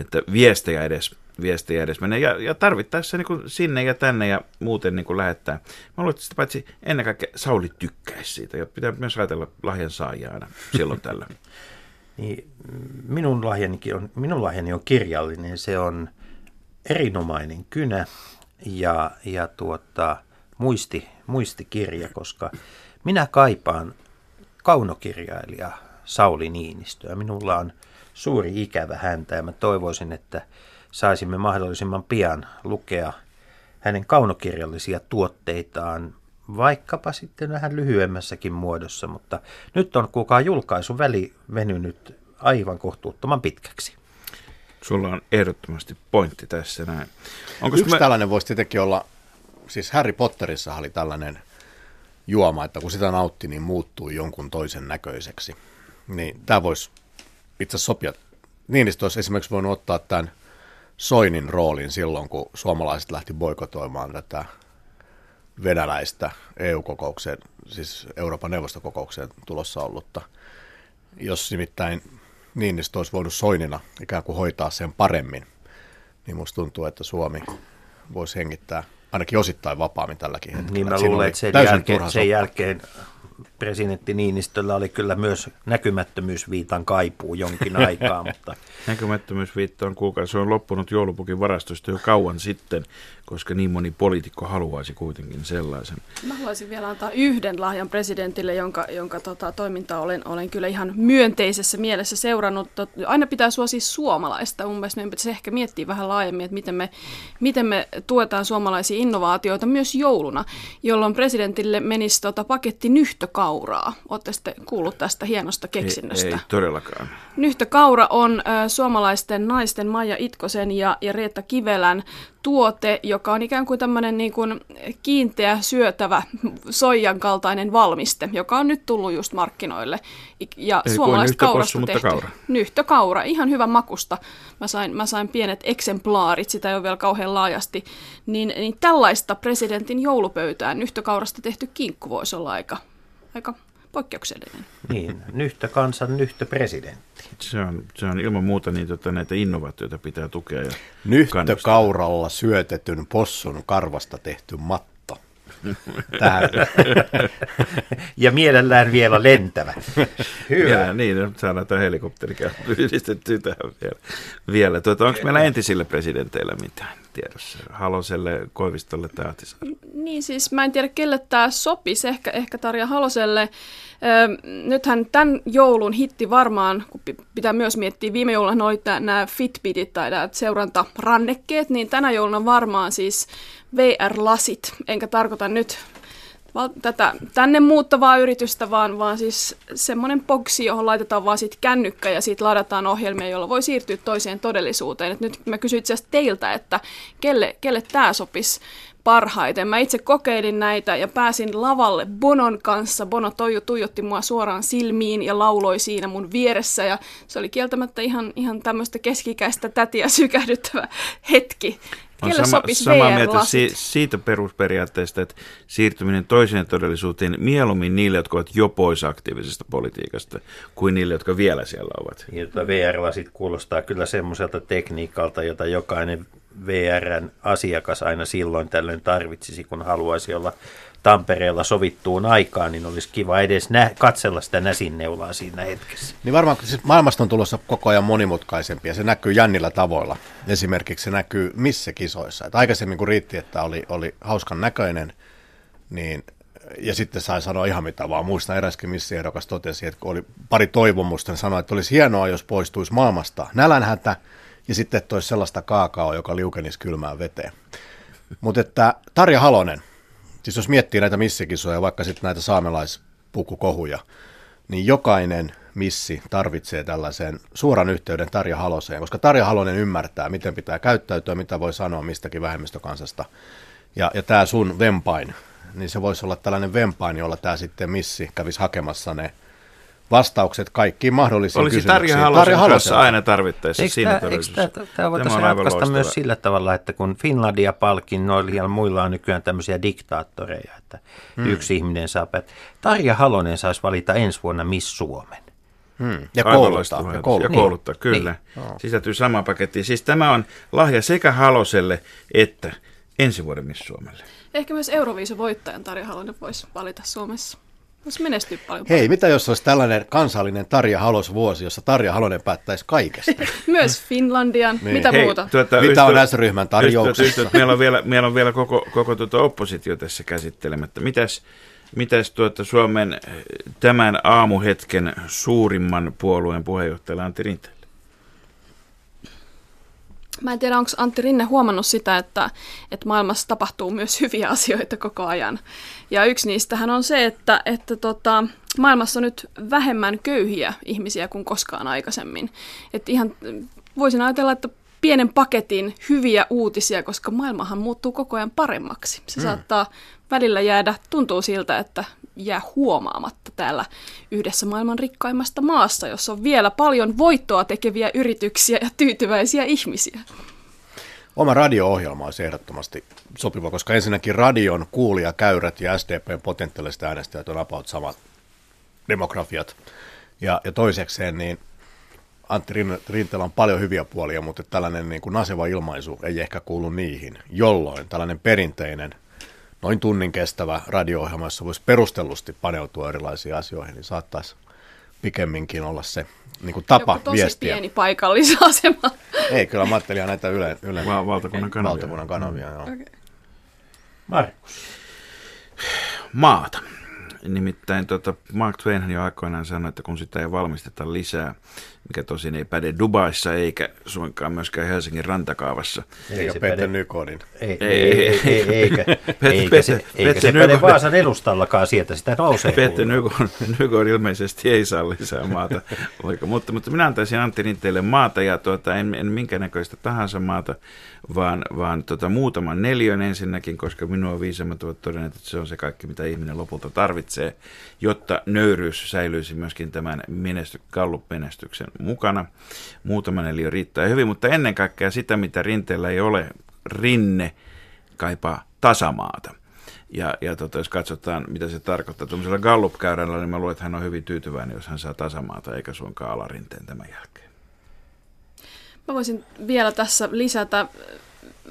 että viestejä edes, viestejä edes menee. Ja, ja tarvittaessa niin kuin sinne ja tänne ja muuten niin kuin lähettää. Mä luulen, että sitä paitsi ennen kaikkea Sauli tykkäisi siitä. Ja pitää myös ajatella lahjan saajaa aina silloin tällä. niin, minun, lahjanikin on, minun lahjani on kirjallinen. Se on erinomainen kynä ja, ja tuota, muisti, muistikirja, koska minä kaipaan kaunokirjailija Sauli Niinistöä. Minulla on suuri ikävä häntä ja mä toivoisin, että saisimme mahdollisimman pian lukea hänen kaunokirjallisia tuotteitaan, vaikkapa sitten vähän lyhyemmässäkin muodossa, mutta nyt on kukaan julkaisu väli venynyt aivan kohtuuttoman pitkäksi. Sulla on ehdottomasti pointti tässä näin. Onko Yksi mä... tällainen voisi tietenkin olla, siis Harry Potterissa oli tällainen juoma, että kun sitä nautti, niin muuttui jonkun toisen näköiseksi. Niin tämä voisi itse sopia. Niinistö olisi esimerkiksi voinut ottaa tämän Soinin roolin silloin, kun suomalaiset lähti boikotoimaan tätä venäläistä EU-kokoukseen, siis Euroopan neuvostokokoukseen tulossa ollutta. Jos nimittäin Niinistö olisi voinut Soinina ikään kuin hoitaa sen paremmin, niin musta tuntuu, että Suomi voisi hengittää ainakin osittain vapaammin tälläkin hetkellä. Niin mä luulen, että sen jälkeen, sen jälkeen presidentti Niinistöllä oli kyllä myös näkymättömyysviitan kaipuu jonkin aikaa. Mutta... Näkymättömyysviitta on kuukausi, se on loppunut joulupukin varastosta jo kauan sitten, koska niin moni poliitikko haluaisi kuitenkin sellaisen. Mä haluaisin vielä antaa yhden lahjan presidentille, jonka, jonka tota, toimintaa olen, olen kyllä ihan myönteisessä mielessä seurannut. Aina pitää suosia suomalaista. Mun mielestä meidän pitäisi ehkä miettiä vähän laajemmin, että miten me, miten me tuetaan suomalaisia innovaatioita myös jouluna, jolloin presidentille menisi tota, paketti nyhtökauraa. Olette sitten kuullut tästä hienosta keksinnöstä? Ei, ei todellakaan. Nyhtökaura on ä, suomalaisten naisten Maija Itkosen ja, ja Reetta Kivelän tuote, joka on ikään kuin tämmöinen niin kuin kiinteä syötävä soijan kaltainen valmiste, joka on nyt tullut just markkinoille. Ja Eli suomalaista kaurasta tehty. Kaura. Nyhtökaura, ihan hyvä makusta. Mä sain, mä sain pienet eksemplaarit, sitä ei ole vielä kauhean laajasti. Niin, niin tällaista presidentin joulupöytään nyhtökaurasta tehty kinkku voisi olla aika, aika poikkeuksellinen. Niin, nyhtä kansan, nyhtä presidentti. Se on, se on ilman muuta niin, että näitä innovaatioita pitää tukea. Ja Nyhtö kauralla syötetyn possun karvasta tehty matto. Ja mielellään vielä lentävä. Hyvä. Ja niin, saadaan tämä helikopteri yhdistettyä tähän vielä. vielä. Tuota, onko meillä entisille presidenteillä mitään tiedossa? Haloselle, Koivistolle tai Ahtisaarelle? Niin siis mä en tiedä, kelle tämä sopisi. Ehkä, ehkä Tarja Haloselle. nythän tämän joulun hitti varmaan, kun pitää myös miettiä, viime jouluna oli nämä Fitbitit tai nämä seurantarannekkeet, niin tänä jouluna varmaan siis VR-lasit, enkä tarkoita nyt tätä tänne muuttavaa yritystä, vaan, vaan siis semmoinen boksi, johon laitetaan vaan sit kännykkä ja siitä ladataan ohjelmia, jolla voi siirtyä toiseen todellisuuteen. Et nyt mä kysyin itse teiltä, että kelle, kelle tämä sopisi parhaiten. Mä itse kokeilin näitä ja pääsin lavalle Bonon kanssa. Bono toiju tuijotti mua suoraan silmiin ja lauloi siinä mun vieressä ja se oli kieltämättä ihan, ihan tämmöistä keskikäistä tätiä sykähdyttävä hetki. Kelle sama, sopisi samaa mieltä si, siitä perusperiaatteesta, että siirtyminen toiseen todellisuuteen mieluummin niille, jotka ovat jo pois aktiivisesta politiikasta, kuin niille, jotka vielä siellä ovat. Ja tuota VR-lasit kuulostaa kyllä semmoiselta tekniikalta, jota jokainen VRn asiakas aina silloin tällöin tarvitsisi, kun haluaisi olla Tampereella sovittuun aikaan, niin olisi kiva edes nä- katsella sitä näsinneulaa siinä hetkessä. Niin varmaan siis maailmasta on tulossa koko ajan monimutkaisempi ja se näkyy jännillä tavoilla. Esimerkiksi se näkyy missä kisoissa. Et aikaisemmin kun riitti, että oli, oli hauskan näköinen, niin ja sitten sai sanoa ihan mitä vaan. Muistan eräskin missiehdokas totesi, että kun oli pari toivomusta, niin sanoi, että olisi hienoa, jos poistuisi maailmasta nälänhätä ja sitten että olisi sellaista kaakaoa, joka liukenisi kylmään veteen. Mutta että Tarja Halonen, siis jos miettii näitä missikisoja, vaikka sitten näitä saamelaispukukohuja, niin jokainen missi tarvitsee tällaisen suoran yhteyden Tarja Haloseen, koska Tarja Halonen ymmärtää, miten pitää käyttäytyä, mitä voi sanoa mistäkin vähemmistökansasta. Ja, ja tämä sun vempain, niin se voisi olla tällainen vempain, jolla tämä sitten missi kävisi hakemassa ne vastaukset kaikkiin mahdollisiin Olisi kysymyksiin. Tarja Halosen aina tarvittaessa Eikö siinä tämä, tämä voitaisiin ratkaista myös sillä tavalla, että kun Finlandia palkin noilla ja muilla on nykyään tämmöisiä diktaattoreja, että hmm. yksi ihminen saa päättää. Tarja Halonen saisi valita ensi vuonna Miss Suomen. Hmm. Ja kouluttaa. Ja kouluttaa. Ja kouluttaa, kyllä. Niin. Sisältyy sama paketti. Siis tämä on lahja sekä Haloselle että ensi vuoden Miss Suomelle. Ehkä myös Euroviisun voittajan Tarja Halonen voisi valita Suomessa. Voisi menestyä paljon. Hei, mitä jos olisi tällainen kansallinen Tarja Halos vuosi, jossa Tarja Halonen päättäisi kaikesta? Myös Finlandian. Niin. Mitä Hei, muuta? tuota, Mitä on ystävät- S-ryhmän ystävät, tarjouksessa? ystävät, meillä on vielä, meillä on vielä koko, koko tuota oppositio tässä käsittelemättä. Mitäs, mitäs tuota Suomen eh, tämän aamuhetken suurimman puolueen puheenjohtaja Antti Rinteelle? Mä en tiedä, onko Antti Rinne huomannut sitä, että, että maailmassa tapahtuu myös hyviä asioita koko ajan. Ja yksi niistähän on se, että, että tota, maailmassa on nyt vähemmän köyhiä ihmisiä kuin koskaan aikaisemmin. Että ihan voisin ajatella, että pienen paketin hyviä uutisia, koska maailmahan muuttuu koko ajan paremmaksi. Se mm. saattaa välillä jäädä, tuntuu siltä, että jää huomaamatta täällä yhdessä maailman rikkaimmasta maassa, jossa on vielä paljon voittoa tekeviä yrityksiä ja tyytyväisiä ihmisiä. Oma radio-ohjelma olisi ehdottomasti sopiva, koska ensinnäkin radion kuulijakäyrät ja SDPn potentiaaliset äänestäjät on about samat demografiat. Ja, ja toisekseen niin Antti Rin- Rinteellä on paljon hyviä puolia, mutta tällainen niin kuin naseva ilmaisu ei ehkä kuulu niihin, jolloin tällainen perinteinen noin tunnin kestävä radio-ohjelma, jossa voisi perustellusti paneutua erilaisiin asioihin, niin saattaisi pikemminkin olla se niin kuin tapa Joku tosi viestiä. pieni paikallisasema. Ei, kyllä mä ajattelin näitä yle, yle, Va- valtakunnan kanavia. valtakunnan kanavia joo. Okay. Markus. maata. Nimittäin tota, Mark Twain jo aikoinaan sanoi, että kun sitä ei valmisteta lisää, mikä tosin ei päde Dubaissa eikä suinkaan myöskään Helsingin rantakaavassa. Eikä päde- Nykodin. Ei, Ei, ei, ei, ei, eikä, eikä se, eikä se päde Vaasan edustallakaan sieltä, sitä nousee. Nykon, Nykon ilmeisesti ei saa lisää maata, Oliko? mutta, mutta minä antaisin Antti Rinteelle maata ja tuota, en, en minkä näköistä tahansa maata, vaan, vaan tuota, muutaman neliön ensinnäkin, koska minua viisemmat ovat todenneet, että se on se kaikki, mitä ihminen lopulta tarvitsee, jotta nöyryys säilyisi myöskin tämän menesty, Gallup-menestyksen mukana. Muutama neliö riittää hyvin, mutta ennen kaikkea sitä, mitä Rinteellä ei ole, Rinne kaipaa tasamaata. Ja, ja tota, jos katsotaan, mitä se tarkoittaa tuollaisella Gallup-käyrällä, niin mä luulen, että hän on hyvin tyytyväinen, jos hän saa tasamaata, eikä suinkaan alarinteen tämän jälkeen. Mä voisin vielä tässä lisätä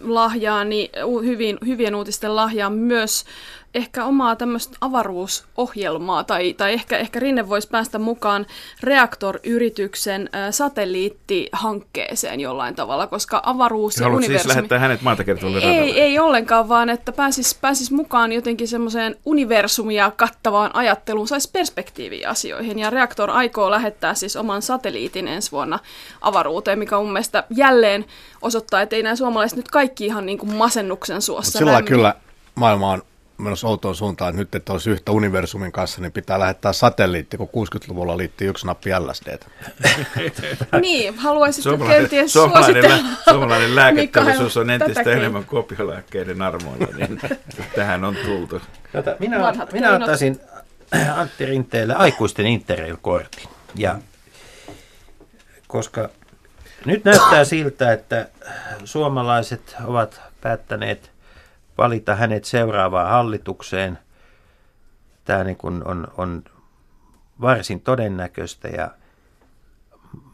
lahjaani, u- hyvin, hyvien uutisten lahjaan myös ehkä omaa tämmöistä avaruusohjelmaa, tai, tai ehkä, ehkä Rinne voisi päästä mukaan Reaktor-yrityksen ä, satelliittihankkeeseen jollain tavalla, koska avaruus ja siis universumi... lähettää hänet maatakertoille Ei, ei ollenkaan, vaan että pääsis, pääsis mukaan jotenkin semmoiseen universumia kattavaan ajatteluun, saisi perspektiiviä asioihin. Ja Reaktor aikoo lähettää siis oman satelliitin ensi vuonna avaruuteen, mikä mun mielestä jälleen osoittaa, että ei nämä suomalaiset nyt kaikki ihan niin kuin masennuksen suossa sillä lailla lämmin. kyllä maailma on menossa outoon suuntaan, että nyt että olisi yhtä universumin kanssa, niin pitää lähettää satelliitti, kun 60-luvulla liitti yksi nappi LSD. Niin, haluaisitko kenties suositella? suomalainen lääketeollisuus on entistä tätäkin. enemmän kopiolääkkeiden armoilla, niin tähän on tultu. Tota, minä, Vanhat minä keinot. ottaisin Antti Rinteelle aikuisten Interrail-kortin. Ja koska nyt näyttää siltä, että suomalaiset ovat päättäneet valita hänet seuraavaan hallitukseen. Tämä niin kuin on, on varsin todennäköistä ja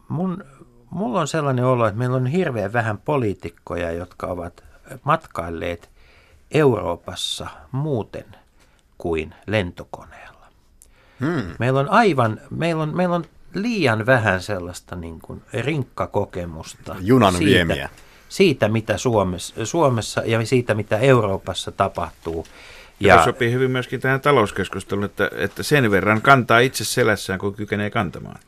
mun, mulla on sellainen olo, että meillä on hirveän vähän poliitikkoja, jotka ovat matkailleet Euroopassa muuten kuin lentokoneella. Hmm. Meillä on aivan, meillä on, meillä on liian vähän sellaista niin kuin rinkkakokemusta. Junan siitä, viemiä. Siitä, mitä Suomessa, Suomessa ja siitä, mitä Euroopassa tapahtuu. Ja Ja, sopii hyvin myöskin tähän talouskeskusteluun, että, että sen verran kantaa itse selässään, kun kykenee kantamaan.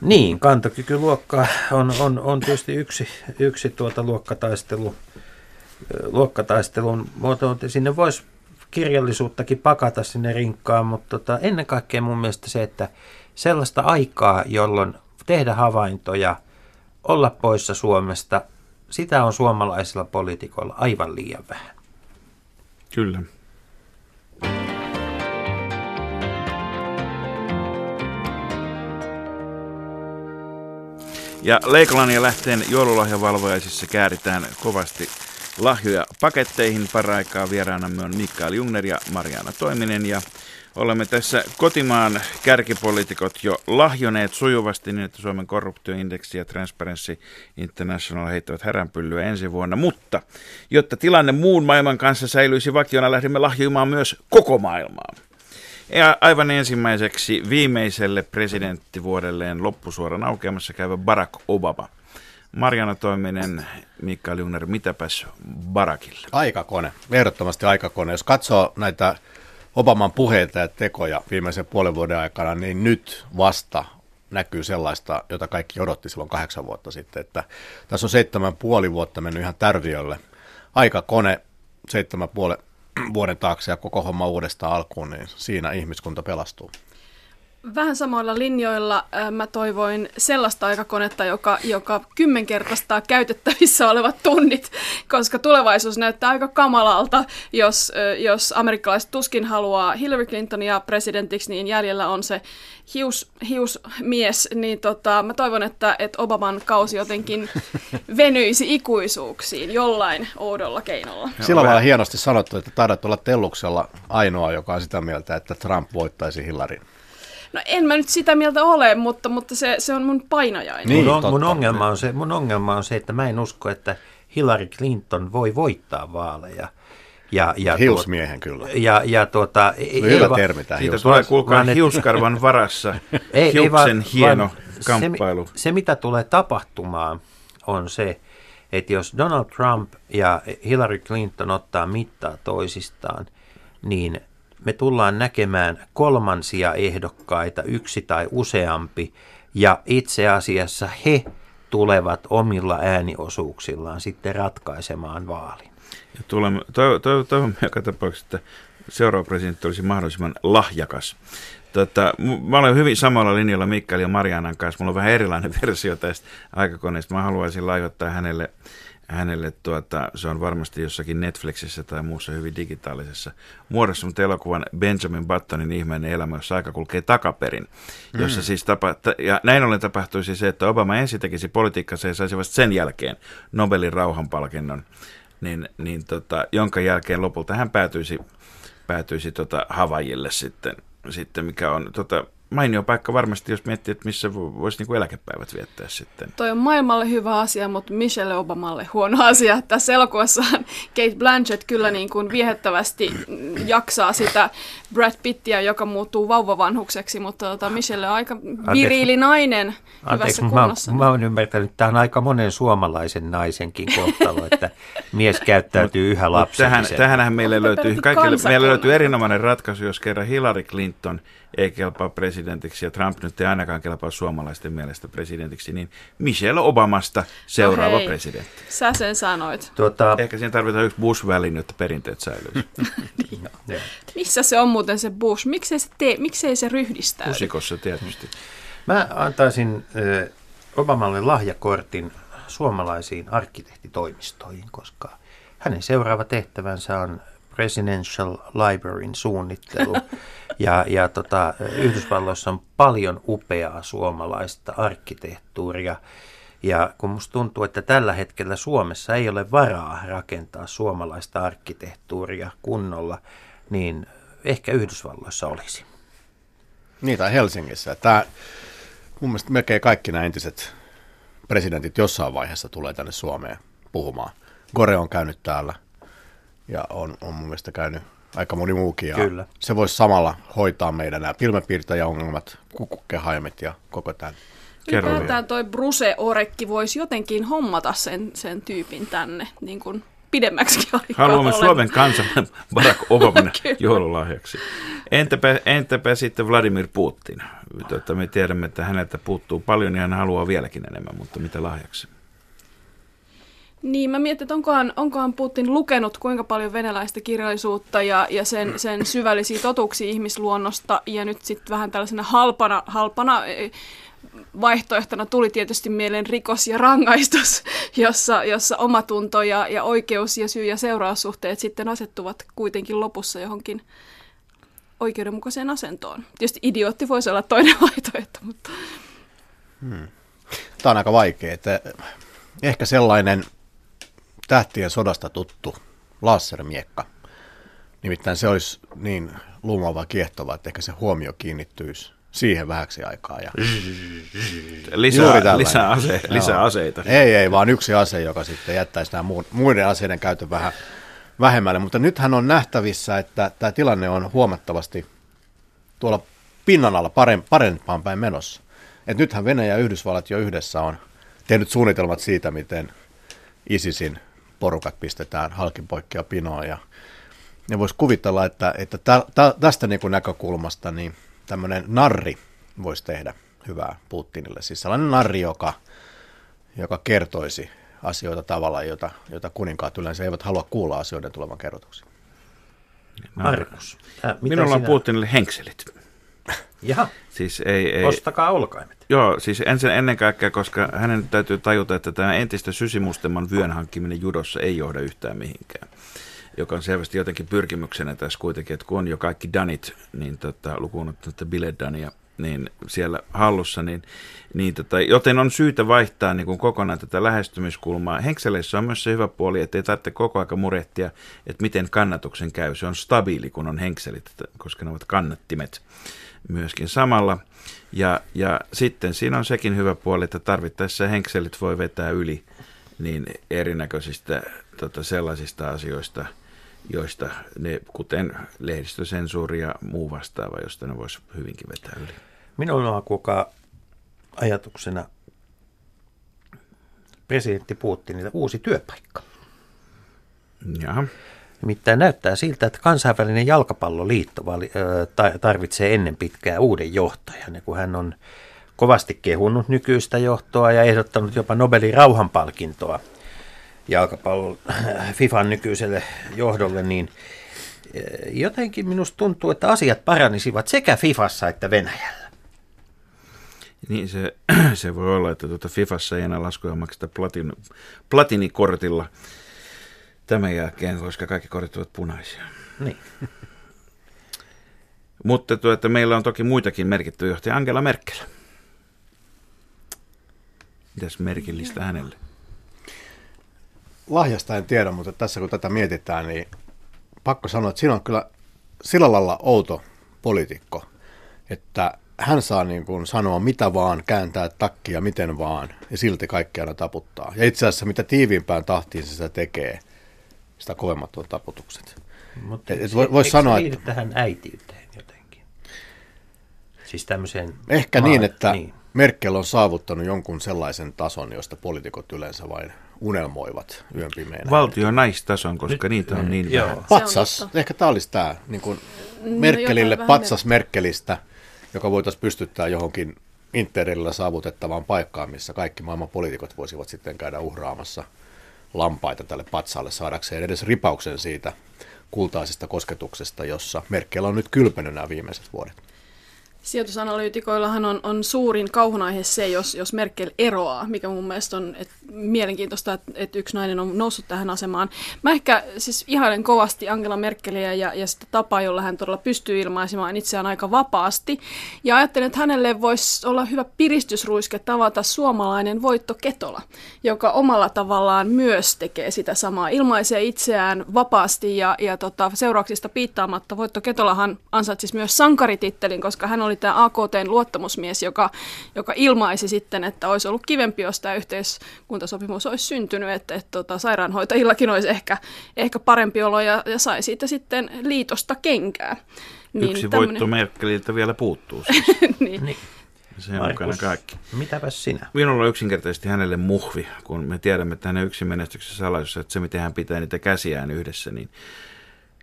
niin, kantokykyluokka on, on, on tietysti yksi, yksi tuota luokkataistelu, luokkataistelun muoto. mutta Sinne voisi kirjallisuuttakin pakata sinne rinkkaan, mutta tota, ennen kaikkea mun mielestä se, että sellaista aikaa, jolloin tehdä havaintoja, olla poissa Suomesta, sitä on suomalaisilla poliitikoilla aivan liian vähän. Kyllä. Ja Leikolan ja Lähteen joululahjavalvojaisissa kääritään kovasti lahjoja paketteihin. Paraikaa vieraanamme on Mikael Jungner ja Mariana Toiminen ja olemme tässä kotimaan kärkipoliitikot jo lahjoneet sujuvasti niin, että Suomen korruptioindeksi ja Transparency International heittävät häränpyllyä ensi vuonna. Mutta jotta tilanne muun maailman kanssa säilyisi vakiona, lähdemme lahjoimaan myös koko maailmaa. Ja aivan ensimmäiseksi viimeiselle presidenttivuodelleen loppusuoran aukeamassa käyvä Barack Obama. Mariana Toiminen, Mikael Jungner, mitäpäs Barackille? Aikakone, ehdottomasti aikakone. Jos katsoo näitä Obaman puheita ja tekoja viimeisen puolen vuoden aikana, niin nyt vasta näkyy sellaista, jota kaikki odotti silloin kahdeksan vuotta sitten. Että tässä on seitsemän puoli vuotta mennyt ihan tärviölle. Aikakone seitsemän puolen vuoden taakse ja koko homma uudestaan alkuun, niin siinä ihmiskunta pelastuu. Vähän samoilla linjoilla äh, mä toivoin sellaista aikakonetta, joka, joka kymmenkertaistaa käytettävissä olevat tunnit, koska tulevaisuus näyttää aika kamalalta, jos, äh, jos amerikkalaiset tuskin haluaa Hillary Clintonia presidentiksi, niin jäljellä on se hius, hiusmies, niin tota, mä toivon, että, että Obaman kausi jotenkin venyisi ikuisuuksiin jollain oudolla keinolla. Sillä lailla hienosti sanottu, että taidat olla Telluksella ainoa, joka on sitä mieltä, että Trump voittaisi Hillarin. No en mä nyt sitä mieltä ole, mutta, mutta se, se on mun painajainen. Niin, mun, on, mun, ongelma on se, mun ongelma on se, että mä en usko, että Hillary Clinton voi voittaa vaaleja. Ja, ja, Hiusmiehen kyllä. ja, ja tuota, ei, Hyvä ei va- termi tämä Siitä tulee, kuulkaa, hiuskarvan varassa Ei, ei hiuksen vaan- hieno vaan kamppailu. Se, se, mitä tulee tapahtumaan, on se, että jos Donald Trump ja Hillary Clinton ottaa mittaa toisistaan, niin me tullaan näkemään kolmansia ehdokkaita, yksi tai useampi, ja itse asiassa he tulevat omilla ääniosuuksillaan sitten ratkaisemaan vaalin. Ja tulemme, toiv- toiv- joka tapauksessa, että seuraava presidentti olisi mahdollisimman lahjakas. Tota, mä olen hyvin samalla linjalla Mikkel ja Marianan kanssa. Mulla on vähän erilainen versio tästä aikakoneesta. Mä haluaisin lahjoittaa hänelle, hänelle tuota, se on varmasti jossakin Netflixissä tai muussa hyvin digitaalisessa muodossa, mutta elokuvan Benjamin Buttonin ihmeinen elämä, jossa aika kulkee takaperin. Jossa siis tapa, ta- ja näin ollen tapahtuisi se, että Obama ensin tekisi politiikassa ja saisi vasta sen jälkeen Nobelin rauhanpalkinnon niin, niin tota, jonka jälkeen lopulta hän päätyisi, päätyisi tota Havajille sitten, sitten, mikä on tota, mainio paikka varmasti, jos miettii, että missä vo- voisi niinku eläkepäivät viettää sitten. Toi on maailmalle hyvä asia, mutta Michelle Obamalle huono asia. Tässä elokuvassahan Kate Blanchett kyllä niin kuin viehättävästi jaksaa sitä Brad Pittiä, joka muuttuu vauvavanhukseksi, mutta tota Michelle on aika viriili nainen Anteeksi, hyvässä mutta mä, kunnossa. mä oon ymmärtänyt, että tämä on aika monen suomalaisen naisenkin kohtalo, että mies käyttäytyy yhä Tähän, lapsellisemmin. tähänhän meille löytyy, kaikille, meille löytyy erinomainen ratkaisu, jos kerran Hillary Clinton ei kelpaa presidentiksi ja Trump nyt ei ainakaan kelpaa suomalaisten mielestä presidentiksi, niin Michelle Obamasta seuraava No hei. presidentti. Sä sen sanoit. Tuota, Ehkä siinä tarvitaan yksi Bush-väline, jotta perinteet säilyisi. Missä se on muuten se Bush? Miksei se, tee, miksei se ryhdistäydy? Pusikossa tietysti. Mä antaisin Obamalle lahjakortin suomalaisiin arkkitehtitoimistoihin, koska hänen seuraava tehtävänsä on Presidential Libraryn suunnittelu. Ja, ja tota, Yhdysvalloissa on paljon upeaa suomalaista arkkitehtuuria. Ja kun musta tuntuu, että tällä hetkellä Suomessa ei ole varaa rakentaa suomalaista arkkitehtuuria kunnolla, niin ehkä Yhdysvalloissa olisi. Niin, tai Helsingissä. Tämä, mun mielestä melkein kaikki nämä entiset presidentit jossain vaiheessa tulee tänne Suomeen puhumaan. Gore on käynyt täällä ja on, on mun mielestä käynyt aika moni muukin. Ja Kyllä. Se voisi samalla hoitaa meidän nämä pilvenpiirtäjäongelmat, kukukkehaimet ja koko tämän. Ylipäätään toi Bruse Orekki voisi jotenkin hommata sen, sen tyypin tänne niin kuin pidemmäksi aikaa. Haluamme olen- Suomen kansan Barack Obaman joululahjaksi. Entäpä, entäpä sitten Vladimir Putin? Tota, me tiedämme, että häneltä puuttuu paljon ja hän haluaa vieläkin enemmän, mutta mitä lahjaksi? Niin, mä mietin, että onkohan, onkohan Putin lukenut kuinka paljon venäläistä kirjallisuutta ja, ja sen, sen syvällisiä totuuksia ihmisluonnosta, ja nyt sitten vähän tällaisena halpana, halpana eh, vaihtoehtona tuli tietysti mieleen rikos ja rangaistus, jossa, jossa omatunto ja, ja oikeus ja syy- ja seuraussuhteet sitten asettuvat kuitenkin lopussa johonkin oikeudenmukaiseen asentoon. Tietysti idiootti voisi olla toinen vaihtoehto, mutta Tämä on aika vaikea. Että ehkä sellainen tähtien sodasta tuttu lasermiekka. Nimittäin se olisi niin luumava kiehtova, että ehkä se huomio kiinnittyisi siihen vähäksi aikaa. Ja Lisää, lisää, ase, lisää aseita. Ei, ei, vaan yksi ase, joka sitten jättäisi nämä muiden aseiden käytön vähän vähemmälle. Mutta nythän on nähtävissä, että tämä tilanne on huomattavasti tuolla pinnan alla parem- parempaan päin menossa. Et nythän Venäjä ja Yhdysvallat jo yhdessä on tehnyt suunnitelmat siitä, miten ISISin porukat pistetään halkinpoikkia pinoon. Ja, ja voisi kuvitella, että, että tä, tä, tästä niin kuin näkökulmasta niin tämmöinen narri voisi tehdä hyvää Putinille. Siis sellainen narri, joka, joka kertoisi asioita tavalla, jota, jota kuninkaat yleensä eivät halua kuulla asioiden tulevan kerrotuksi. Markus. Minulla on sinä- Putinille henkselit. Jaha, Siis ei, ei, ostakaa olkaimet. Joo, siis ensin ennen kaikkea, koska hänen täytyy tajuta, että tämä entistä sysimustemman vyön hankkiminen judossa ei johda yhtään mihinkään. Joka on selvästi jotenkin pyrkimyksenä tässä kuitenkin, että kun on jo kaikki danit, niin tota, lukuun ottamatta biledania, niin siellä hallussa, niin, niin tota, joten on syytä vaihtaa niin kuin kokonaan tätä lähestymiskulmaa. Henkseleissä on myös se hyvä puoli, että ei tarvitse koko aika murehtia, että miten kannatuksen käy. Se on stabiili, kun on henkselit, koska ne ovat kannattimet myöskin samalla. Ja, ja sitten siinä on sekin hyvä puoli, että tarvittaessa henkselit voi vetää yli niin erinäköisistä tota, sellaisista asioista, joista ne, kuten lehdistösensuuri ja muu vastaava, josta ne voisi hyvinkin vetää yli. Minulla on kuka ajatuksena presidentti Putinille uusi työpaikka. Jaha. Nimittäin näyttää siltä, että kansainvälinen jalkapalloliitto tarvitsee ennen pitkää uuden johtajan. Ja kun hän on kovasti kehunut nykyistä johtoa ja ehdottanut jopa Nobelin rauhanpalkintoa jalkapallon FIFAn nykyiselle johdolle, niin ö, jotenkin minusta tuntuu, että asiat paranisivat sekä FIFassa että Venäjällä. Niin se, se voi olla, että tuota Fifassa ei enää laskuja makseta platin, platinikortilla tämän jälkeen, koska kaikki kortit ovat punaisia. Niin. Mutta tuota, meillä on toki muitakin merkittäviä johtajia. Angela Merkel. Mitäs merkillistä hänelle? Lahjasta en tiedä, mutta tässä kun tätä mietitään, niin pakko sanoa, että siinä on kyllä sillä lailla outo poliitikko, että hän saa niin kuin sanoa mitä vaan, kääntää takkia miten vaan, ja silti kaikki aina taputtaa. Ja itse asiassa mitä tiiviimpään tahtiin se sitä tekee, sitä kovemmat on taputukset. Mutta Et- et voi- vois eikö sanoa, että- tähän äitiyteen jotenkin? Siis tämmöiseen... Ehkä maa- niin, että Niin. Merkel on saavuttanut jonkun sellaisen tason, josta poliitikot yleensä vain unelmoivat yön pimeänä. Valtio naistason, koska niitä on niin Joo. vähän. Patsas, ehkä tämä olisi tämä niin kuin No Merkelille vähän patsas Merkelistä joka voitaisiin pystyttää johonkin interillä saavutettavaan paikkaan, missä kaikki maailman poliitikot voisivat sitten käydä uhraamassa lampaita tälle patsaalle saadakseen edes ripauksen siitä kultaisesta kosketuksesta, jossa Merkel on nyt kylpenyt nämä viimeiset vuodet. Sijoitusanalyytikoillahan on, on suurin kauhunaihe se, jos, jos Merkel eroaa, mikä mun mielestä on et, mielenkiintoista, että et yksi nainen on noussut tähän asemaan. Mä ehkä siis ihailen kovasti Angela Merkeliä ja, ja sitä tapaa, jolla hän todella pystyy ilmaisemaan itseään aika vapaasti. Ja ajattelen, että hänelle voisi olla hyvä piristysruiske tavata suomalainen Voitto Ketola, joka omalla tavallaan myös tekee sitä samaa. Ilmaisee itseään vapaasti ja, ja tota, seurauksista piittaamatta. Voitto Ketolahan ansaitsisi myös sankaritittelin, koska hän oli tämä AKTn luottamusmies, joka, joka ilmaisi sitten, että olisi ollut kivempi, jos tämä yhteiskuntasopimus olisi syntynyt, että, että tota, sairaanhoitajillakin olisi ehkä, ehkä parempi olo ja, ja sai siitä sitten liitosta kenkää. Niin Yksi tämmönen... voitto Merkeliltä vielä puuttuu siis. niin. niin. Se on mukana kaikki. Mitäpäs sinä? Minulla on yksinkertaisesti hänelle muhvi, kun me tiedämme, että hänen yksin menestyksessä salaisuus, että se miten hän pitää niitä käsiään yhdessä, niin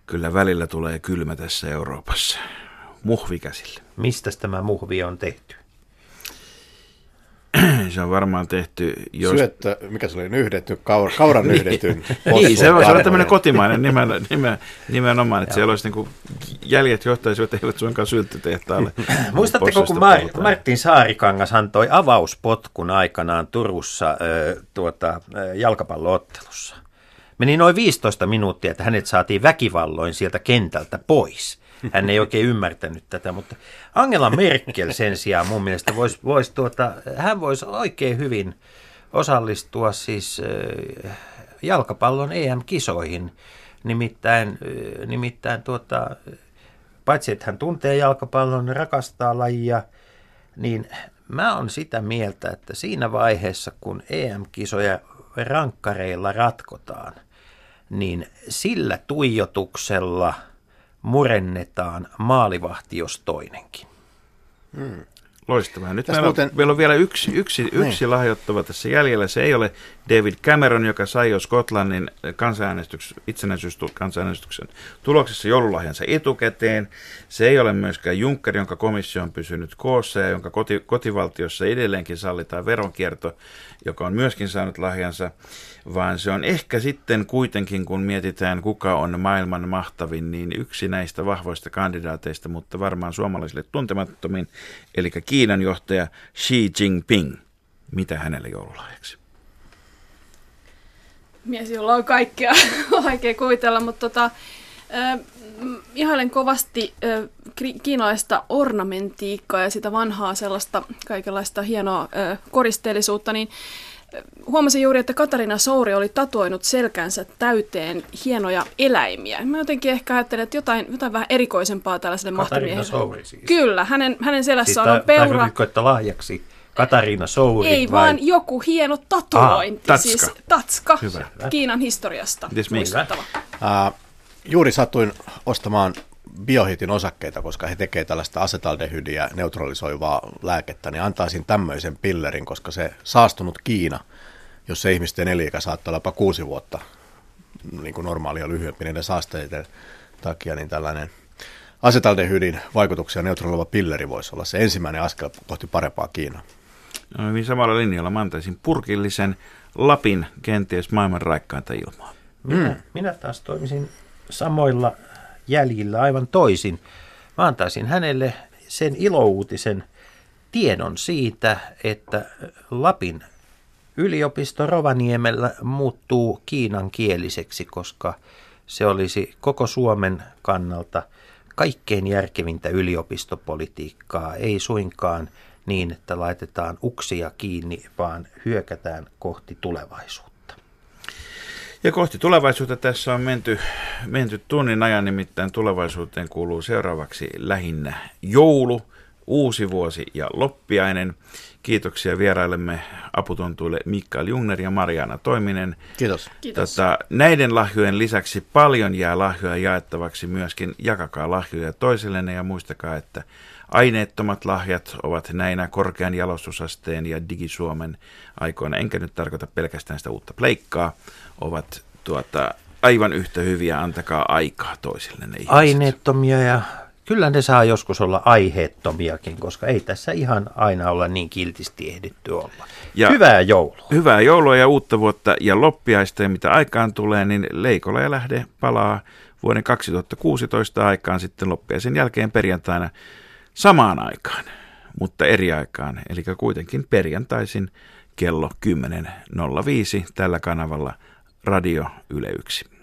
kyllä välillä tulee kylmä tässä Euroopassa muhvikäsille. Mistä tämä muhvi on tehty? se on varmaan tehty... Jos... Syöttö, mikä se oli, nyhdetty, kaur, kauran nyhdetyn. niin, se on, se on tämmöinen kotimainen nimen, nimen, nimenomaan, että siellä olisi niin jäljet johtaisivat eivät suinkaan sylttytehtaalle. Muistatteko, kun Mar- Martin Saarikangas antoi avauspotkun aikanaan Turussa äh, tuota, äh, jalkapalloottelussa? Meni noin 15 minuuttia, että hänet saatiin väkivalloin sieltä kentältä pois. Hän ei oikein ymmärtänyt tätä, mutta Angela Merkel sen sijaan mun mielestä voisi, vois tuota, hän voisi oikein hyvin osallistua siis jalkapallon EM-kisoihin. Nimittäin, nimittäin tuota, paitsi että hän tuntee jalkapallon, rakastaa lajia, niin mä on sitä mieltä, että siinä vaiheessa, kun EM-kisoja rankkareilla ratkotaan, niin sillä tuijotuksella – murennetaan maalivahti, jos toinenkin. Hmm. Loistavaa. Nyt meillä, muuten... meillä on vielä yksi, yksi, niin. yksi lahjoittava tässä jäljellä. Se ei ole David Cameron, joka sai jo Skotlannin kansanäänestyksen, itsenäisyyskansanäänestyksen tuloksessa joululahjansa etukäteen. Se ei ole myöskään Juncker, jonka komissio on pysynyt koossa ja jonka koti, kotivaltiossa edelleenkin sallitaan veronkierto, joka on myöskin saanut lahjansa vaan se on ehkä sitten kuitenkin, kun mietitään kuka on maailman mahtavin, niin yksi näistä vahvoista kandidaateista, mutta varmaan suomalaisille tuntemattomin, eli Kiinan johtaja Xi Jinping. Mitä hänelle joululahjaksi? Mies, jolla on kaikkea vaikea kuvitella, mutta tota, äh, ihailen kovasti äh, kiinalaista ornamentiikkaa ja sitä vanhaa sellaista kaikenlaista hienoa äh, koristeellisuutta, niin huomasin juuri, että Katarina Souri oli tatuoinut selkänsä täyteen hienoja eläimiä. Mä jotenkin ehkä ajattelen, että jotain, jotain vähän erikoisempaa tällaiselle Katarina Souri siis. Kyllä, hänen, hänen selässä siis on peura. Tarkoitiko, että lahjaksi Katariina Souri Ei, vai? vaan joku hieno tatuointi. Ah, tatska. Siis tatska Hyvä. Kiinan historiasta. Muistuttava. Uh, juuri satuin ostamaan biohitin osakkeita, koska he tekevät tällaista asetaldehydiä neutralisoivaa lääkettä, niin antaisin tämmöisen pillerin, koska se saastunut Kiina, jos se ihmisten eliikä saattaa olla jopa kuusi vuotta niin kuin normaalia lyhyempi niiden saasteiden takia, niin tällainen asetaldehydin vaikutuksia neutraloiva pilleri voisi olla se ensimmäinen askel kohti parempaa Kiinaa. No, hyvin samalla linjalla mä antaisin purkillisen Lapin kenties maailman raikkainta ilmaa. Minä, mm. minä taas toimisin samoilla jäljillä aivan toisin. Mä antaisin hänelle sen ilouutisen tiedon siitä, että Lapin yliopisto Rovaniemellä muuttuu kiinankieliseksi, koska se olisi koko Suomen kannalta kaikkein järkevintä yliopistopolitiikkaa, ei suinkaan niin, että laitetaan uksia kiinni, vaan hyökätään kohti tulevaisuutta. Ja kohti tulevaisuutta tässä on menty, menty tunnin ajan, nimittäin tulevaisuuteen kuuluu seuraavaksi lähinnä joulu, uusi vuosi ja loppiainen. Kiitoksia vieraillemme aputontuille Mikael Jungner ja Mariana Toiminen. Kiitos. Kiitos. Tota, näiden lahjojen lisäksi paljon jää lahjoja jaettavaksi myöskin. Jakakaa lahjoja toisillenne ja muistakaa, että aineettomat lahjat ovat näinä korkean jalostusasteen ja digisuomen aikoina, enkä nyt tarkoita pelkästään sitä uutta pleikkaa, ovat tuota, aivan yhtä hyviä, antakaa aikaa toisillenne Aineettomia ja kyllä ne saa joskus olla aiheettomiakin, koska ei tässä ihan aina olla niin kiltisti ehditty olla. Ja hyvää joulua. Hyvää joulua ja uutta vuotta ja loppiaista ja mitä aikaan tulee, niin Leikola ja Lähde palaa vuoden 2016 aikaan sitten loppiaisen jälkeen perjantaina samaan aikaan, mutta eri aikaan, eli kuitenkin perjantaisin kello 10.05 tällä kanavalla Radio Yle 1.